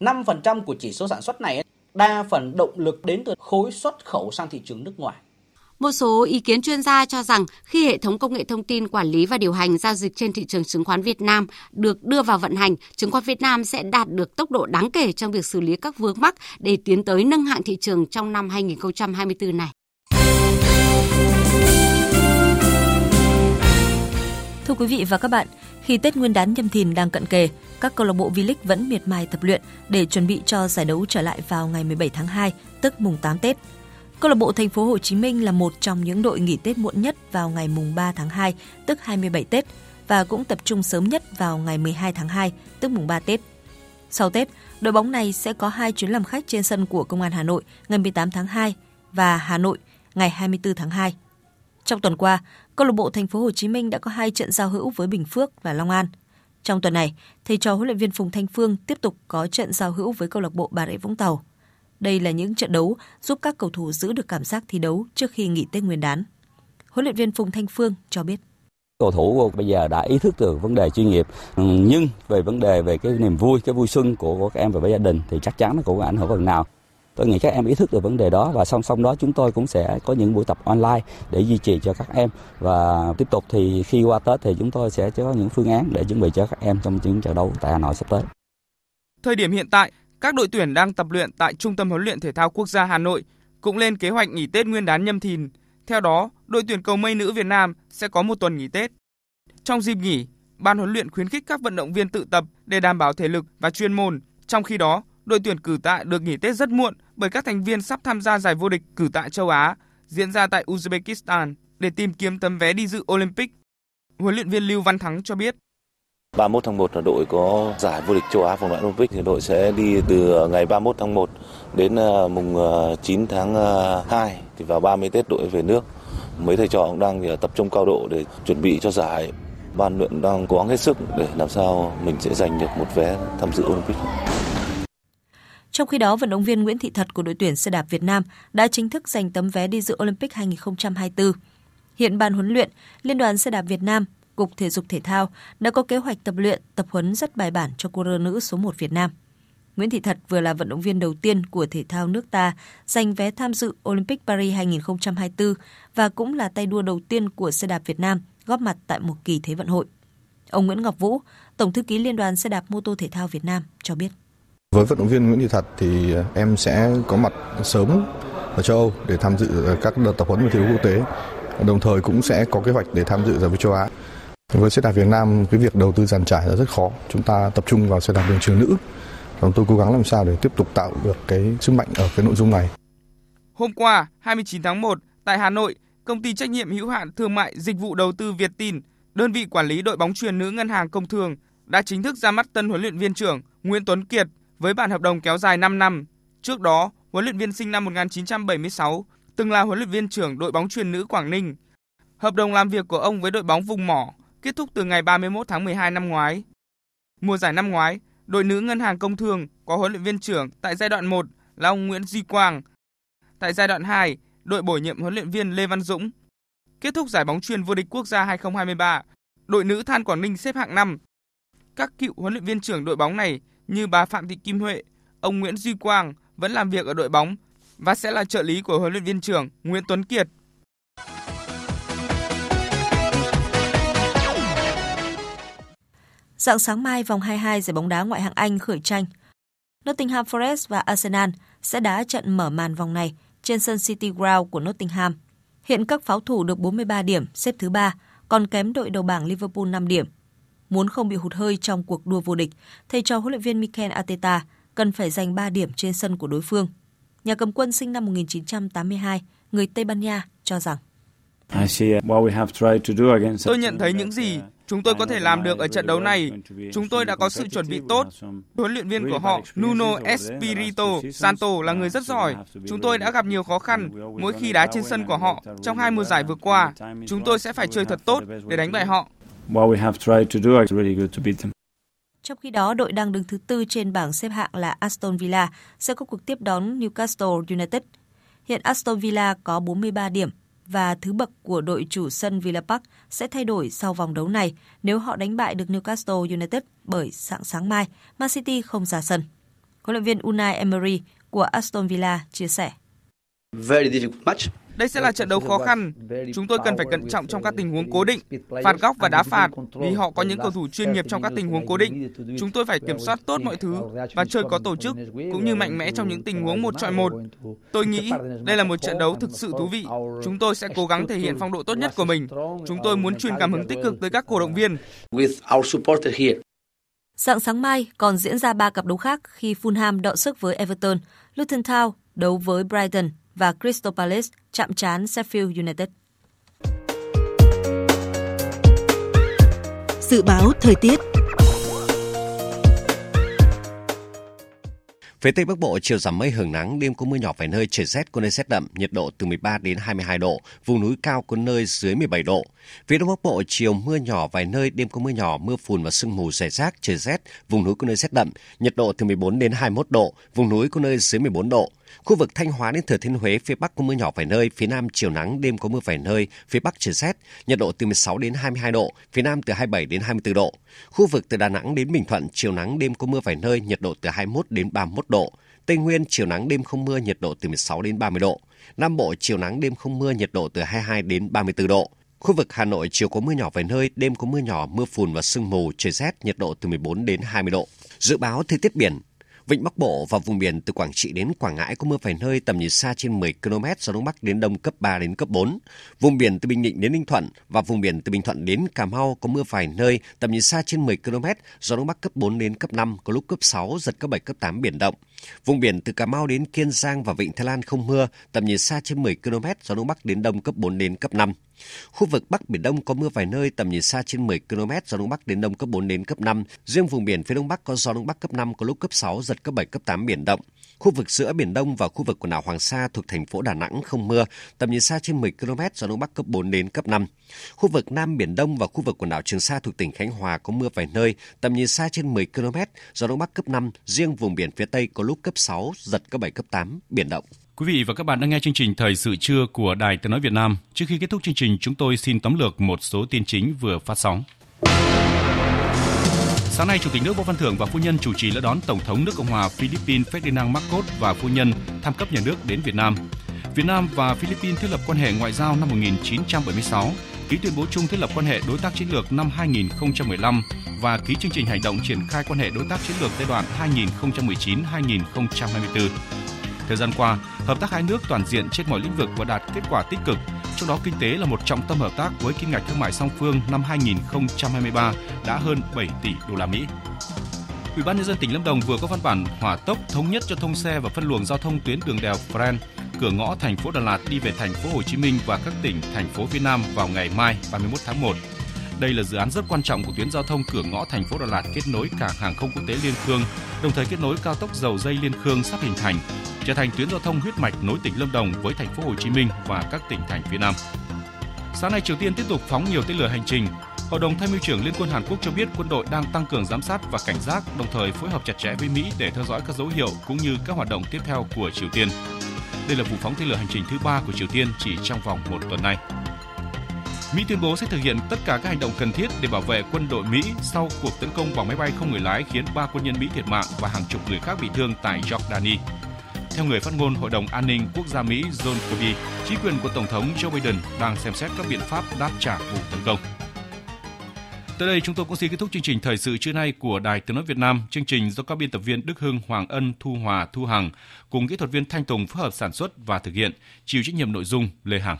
5% của chỉ số sản xuất này đa phần động lực đến từ khối xuất khẩu sang thị trường nước ngoài. Một số ý kiến chuyên gia cho rằng khi hệ thống công nghệ thông tin quản lý và điều hành giao dịch trên thị trường chứng khoán Việt Nam được đưa vào vận hành, chứng khoán Việt Nam sẽ đạt được tốc độ đáng kể trong việc xử lý các vướng mắc để tiến tới nâng hạng thị trường trong năm 2024 này. Thưa quý vị và các bạn, khi Tết Nguyên đán nhâm thìn đang cận kề, các câu lạc bộ V-League vẫn miệt mài tập luyện để chuẩn bị cho giải đấu trở lại vào ngày 17 tháng 2, tức mùng 8 Tết. Câu lạc bộ Thành phố Hồ Chí Minh là một trong những đội nghỉ Tết muộn nhất vào ngày mùng 3 tháng 2, tức 27 Tết và cũng tập trung sớm nhất vào ngày 12 tháng 2, tức mùng 3 Tết. Sau Tết, đội bóng này sẽ có hai chuyến làm khách trên sân của Công an Hà Nội ngày 18 tháng 2 và Hà Nội ngày 24 tháng 2. Trong tuần qua, câu lạc bộ Thành phố Hồ Chí Minh đã có hai trận giao hữu với Bình Phước và Long An. Trong tuần này, thầy trò huấn luyện viên Phùng Thanh Phương tiếp tục có trận giao hữu với câu lạc bộ Bà Rịa Vũng Tàu. Đây là những trận đấu giúp các cầu thủ giữ được cảm giác thi đấu trước khi nghỉ Tết Nguyên đán. Huấn luyện viên Phùng Thanh Phương cho biết cầu thủ bây giờ đã ý thức được vấn đề chuyên nghiệp nhưng về vấn đề về cái niềm vui cái vui xuân của, của các em và với gia đình thì chắc chắn nó cũng ảnh hưởng phần nào Tôi nghĩ các em ý thức được vấn đề đó và song song đó chúng tôi cũng sẽ có những buổi tập online để duy trì cho các em và tiếp tục thì khi qua Tết thì chúng tôi sẽ có những phương án để chuẩn bị cho các em trong những trận đấu tại Hà Nội sắp tới. Thời điểm hiện tại, các đội tuyển đang tập luyện tại Trung tâm huấn luyện thể thao quốc gia Hà Nội cũng lên kế hoạch nghỉ Tết Nguyên đán nhâm thìn. Theo đó, đội tuyển cầu mây nữ Việt Nam sẽ có một tuần nghỉ Tết. Trong dịp nghỉ, ban huấn luyện khuyến khích các vận động viên tự tập để đảm bảo thể lực và chuyên môn. Trong khi đó, đội tuyển cử tạ được nghỉ Tết rất muộn bởi các thành viên sắp tham gia giải vô địch cử tạ châu Á diễn ra tại Uzbekistan để tìm kiếm tấm vé đi dự Olympic. Huấn luyện viên Lưu Văn Thắng cho biết. 31 tháng 1 là đội có giải vô địch châu Á vòng loại Olympic thì đội sẽ đi từ ngày 31 tháng 1 đến ờ, mùng ờ, 9 tháng ờ, 2 thì vào 30 Tết đội về nước. Mấy thầy trò cũng đang tập trung cao độ để chuẩn bị cho giải. Ban luyện đang cố gắng hết sức để làm sao mình sẽ giành được một vé tham dự Olympic. Trong khi đó, vận động viên Nguyễn Thị Thật của đội tuyển xe đạp Việt Nam đã chính thức giành tấm vé đi dự Olympic 2024. Hiện ban huấn luyện, Liên đoàn xe đạp Việt Nam, Cục Thể dục Thể thao đã có kế hoạch tập luyện, tập huấn rất bài bản cho cô rơ nữ số 1 Việt Nam. Nguyễn Thị Thật vừa là vận động viên đầu tiên của thể thao nước ta giành vé tham dự Olympic Paris 2024 và cũng là tay đua đầu tiên của xe đạp Việt Nam góp mặt tại một kỳ Thế vận hội. Ông Nguyễn Ngọc Vũ, Tổng thư ký Liên đoàn xe đạp mô tô thể thao Việt Nam cho biết. Với vận động viên Nguyễn Thị Thật thì em sẽ có mặt sớm ở châu Âu để tham dự các đợt tập huấn và thi đấu quốc tế. Đồng thời cũng sẽ có kế hoạch để tham dự giải vô châu Á. Với xe đạp Việt Nam, cái việc đầu tư giàn trải là rất khó. Chúng ta tập trung vào xe đạp đường trường nữ. Chúng tôi cố gắng làm sao để tiếp tục tạo được cái sức mạnh ở cái nội dung này. Hôm qua, 29 tháng 1, tại Hà Nội, công ty trách nhiệm hữu hạn thương mại dịch vụ đầu tư Việt Tin, đơn vị quản lý đội bóng truyền nữ ngân hàng công thương đã chính thức ra mắt tân huấn luyện viên trưởng Nguyễn Tuấn Kiệt với bản hợp đồng kéo dài 5 năm. Trước đó, huấn luyện viên sinh năm 1976 từng là huấn luyện viên trưởng đội bóng truyền nữ Quảng Ninh. Hợp đồng làm việc của ông với đội bóng vùng mỏ kết thúc từ ngày 31 tháng 12 năm ngoái. Mùa giải năm ngoái, đội nữ Ngân hàng Công Thương có huấn luyện viên trưởng tại giai đoạn 1 là ông Nguyễn Duy Quang. Tại giai đoạn 2, đội bổ nhiệm huấn luyện viên Lê Văn Dũng. Kết thúc giải bóng truyền vô địch quốc gia 2023, đội nữ Than Quảng Ninh xếp hạng 5. Các cựu huấn luyện viên trưởng đội bóng này như bà Phạm Thị Kim Huệ, ông Nguyễn Duy Quang vẫn làm việc ở đội bóng và sẽ là trợ lý của huấn luyện viên trưởng Nguyễn Tuấn Kiệt. Dạng sáng mai, vòng 22 giải bóng đá ngoại hạng Anh khởi tranh. Nottingham Forest và Arsenal sẽ đá trận mở màn vòng này trên sân City Ground của Nottingham. Hiện các pháo thủ được 43 điểm, xếp thứ 3, còn kém đội đầu bảng Liverpool 5 điểm. Muốn không bị hụt hơi trong cuộc đua vô địch, thầy trò huấn luyện viên Mikel Arteta cần phải giành 3 điểm trên sân của đối phương. Nhà cầm quân sinh năm 1982, người Tây Ban Nha cho rằng Tôi nhận thấy những gì chúng tôi có thể làm được ở trận đấu này. Chúng tôi đã có sự chuẩn bị tốt. Huấn luyện viên của họ, Nuno Espirito Santo là người rất giỏi. Chúng tôi đã gặp nhiều khó khăn mỗi khi đá trên sân của họ trong hai mùa giải vừa qua. Chúng tôi sẽ phải chơi thật tốt để đánh bại họ. Trong khi đó, đội đang đứng thứ tư trên bảng xếp hạng là Aston Villa sẽ có cuộc tiếp đón Newcastle United. Hiện Aston Villa có 43 điểm và thứ bậc của đội chủ sân Villa Park sẽ thay đổi sau vòng đấu này nếu họ đánh bại được Newcastle United bởi sáng sáng mai, Man City không ra sân. Huấn luyện viên Unai Emery của Aston Villa chia sẻ. Đây sẽ là trận đấu khó khăn. Chúng tôi cần phải cẩn trọng trong các tình huống cố định, phạt góc và đá phạt vì họ có những cầu thủ chuyên nghiệp trong các tình huống cố định. Chúng tôi phải kiểm soát tốt mọi thứ và chơi có tổ chức cũng như mạnh mẽ trong những tình huống một chọi một. Tôi nghĩ đây là một trận đấu thực sự thú vị. Chúng tôi sẽ cố gắng thể hiện phong độ tốt nhất của mình. Chúng tôi muốn truyền cảm hứng tích cực tới các cổ động viên. Sáng sáng mai còn diễn ra ba cặp đấu khác khi Fulham đọ sức với Everton, Luton Town đấu với Brighton và Crystal Palace chạm trán Sheffield United. Dự báo thời tiết Phía Tây Bắc Bộ chiều giảm mây hưởng nắng, đêm có mưa nhỏ vài nơi trời rét có nơi rét đậm, nhiệt độ từ 13 đến 22 độ, vùng núi cao có nơi dưới 17 độ. Phía Đông Bắc Bộ chiều mưa nhỏ vài nơi, đêm có mưa nhỏ, mưa phùn và sương mù rải rác, trời rét, vùng núi có nơi rét đậm, nhiệt độ từ 14 đến 21 độ, vùng núi có nơi dưới 14 độ. Khu vực Thanh Hóa đến Thừa Thiên Huế, phía Bắc có mưa nhỏ vài nơi, phía Nam chiều nắng, đêm có mưa vài nơi, phía Bắc trời rét, nhiệt độ từ 16 đến 22 độ, phía Nam từ 27 đến 24 độ. Khu vực từ Đà Nẵng đến Bình Thuận, chiều nắng, đêm có mưa vài nơi, nhiệt độ từ 21 đến 31 độ. Tây Nguyên chiều nắng đêm không mưa, nhiệt độ từ 16 đến 30 độ. Nam Bộ chiều nắng đêm không mưa, nhiệt độ từ 22 đến 34 độ. Khu vực Hà Nội chiều có mưa nhỏ vài nơi, đêm có mưa nhỏ, mưa phùn và sương mù, trời rét, nhiệt độ từ 14 đến 20 độ. Dự báo thời tiết biển, Vịnh Bắc Bộ và vùng biển từ Quảng Trị đến Quảng Ngãi có mưa vài nơi tầm nhìn xa trên 10 km, gió đông bắc đến đông cấp 3 đến cấp 4. Vùng biển từ Bình Định đến Ninh Thuận và vùng biển từ Bình Thuận đến Cà Mau có mưa vài nơi tầm nhìn xa trên 10 km, gió đông bắc cấp 4 đến cấp 5, có lúc cấp 6, giật cấp 7 cấp 8 biển động. Vùng biển từ Cà Mau đến Kiên Giang và Vịnh Thái Lan không mưa, tầm nhìn xa trên 10 km, gió đông bắc đến đông cấp 4 đến cấp 5. Khu vực Bắc Biển Đông có mưa vài nơi tầm nhìn xa trên 10 km, gió đông bắc đến đông cấp 4 đến cấp 5. Riêng vùng biển phía đông bắc có gió đông bắc cấp 5 có lúc cấp 6, giật cấp 7 cấp 8 biển động. Khu vực giữa Biển Đông và khu vực quần đảo Hoàng Sa thuộc thành phố Đà Nẵng không mưa, tầm nhìn xa trên 10 km, gió đông bắc cấp 4 đến cấp 5. Khu vực Nam Biển Đông và khu vực quần đảo Trường Sa thuộc tỉnh Khánh Hòa có mưa vài nơi, tầm nhìn xa trên 10 km, gió đông bắc cấp 5, riêng vùng biển phía Tây có lúc cấp 6, giật cấp 7 cấp 8, biển động. Quý vị và các bạn đang nghe chương trình Thời sự trưa của Đài Tiếng nói Việt Nam. Trước khi kết thúc chương trình, chúng tôi xin tóm lược một số tin chính vừa phát sóng. Sáng nay, Chủ tịch nước Võ Văn Thưởng và phu nhân chủ trì lễ đón Tổng thống nước Cộng hòa Philippines Ferdinand Marcos và phu nhân thăm cấp nhà nước đến Việt Nam. Việt Nam và Philippines thiết lập quan hệ ngoại giao năm 1976, ký tuyên bố chung thiết lập quan hệ đối tác chiến lược năm 2015 và ký chương trình hành động triển khai quan hệ đối tác chiến lược giai đoạn 2019-2024. Thời gian qua, hợp tác hai nước toàn diện trên mọi lĩnh vực và đạt kết quả tích cực, trong đó kinh tế là một trọng tâm hợp tác với kim ngạch thương mại song phương năm 2023 đã hơn 7 tỷ đô la Mỹ. Ủy ban nhân dân tỉnh Lâm Đồng vừa có văn bản hỏa tốc thống nhất cho thông xe và phân luồng giao thông tuyến đường đèo Pren cửa ngõ thành phố Đà Lạt đi về thành phố Hồ Chí Minh và các tỉnh thành phố phía Nam vào ngày mai 31 tháng 1. Đây là dự án rất quan trọng của tuyến giao thông cửa ngõ thành phố Đà Lạt kết nối cảng hàng không quốc tế Liên Khương, đồng thời kết nối cao tốc dầu dây Liên Khương sắp hình thành, trở thành tuyến giao thông huyết mạch nối tỉnh Lâm Đồng với thành phố Hồ Chí Minh và các tỉnh thành phía Nam. Sáng nay Triều Tiên tiếp tục phóng nhiều tên lửa hành trình. Hội đồng Tham mưu trưởng Liên quân Hàn Quốc cho biết quân đội đang tăng cường giám sát và cảnh giác, đồng thời phối hợp chặt chẽ với Mỹ để theo dõi các dấu hiệu cũng như các hoạt động tiếp theo của Triều Tiên. Đây là vụ phóng tên lửa hành trình thứ ba của Triều Tiên chỉ trong vòng một tuần nay. Mỹ tuyên bố sẽ thực hiện tất cả các hành động cần thiết để bảo vệ quân đội Mỹ sau cuộc tấn công bằng máy bay không người lái khiến ba quân nhân Mỹ thiệt mạng và hàng chục người khác bị thương tại Jordani. Theo người phát ngôn Hội đồng An ninh Quốc gia Mỹ John Kirby, chính quyền của Tổng thống Joe Biden đang xem xét các biện pháp đáp trả vụ tấn công. Tới đây chúng tôi cũng xin kết thúc chương trình thời sự trưa nay của Đài Tiếng nói Việt Nam. Chương trình do các biên tập viên Đức Hưng, Hoàng Ân, Thu Hòa, Thu Hằng cùng kỹ thuật viên Thanh Tùng phối hợp sản xuất và thực hiện, chịu trách nhiệm nội dung Lê Hằng.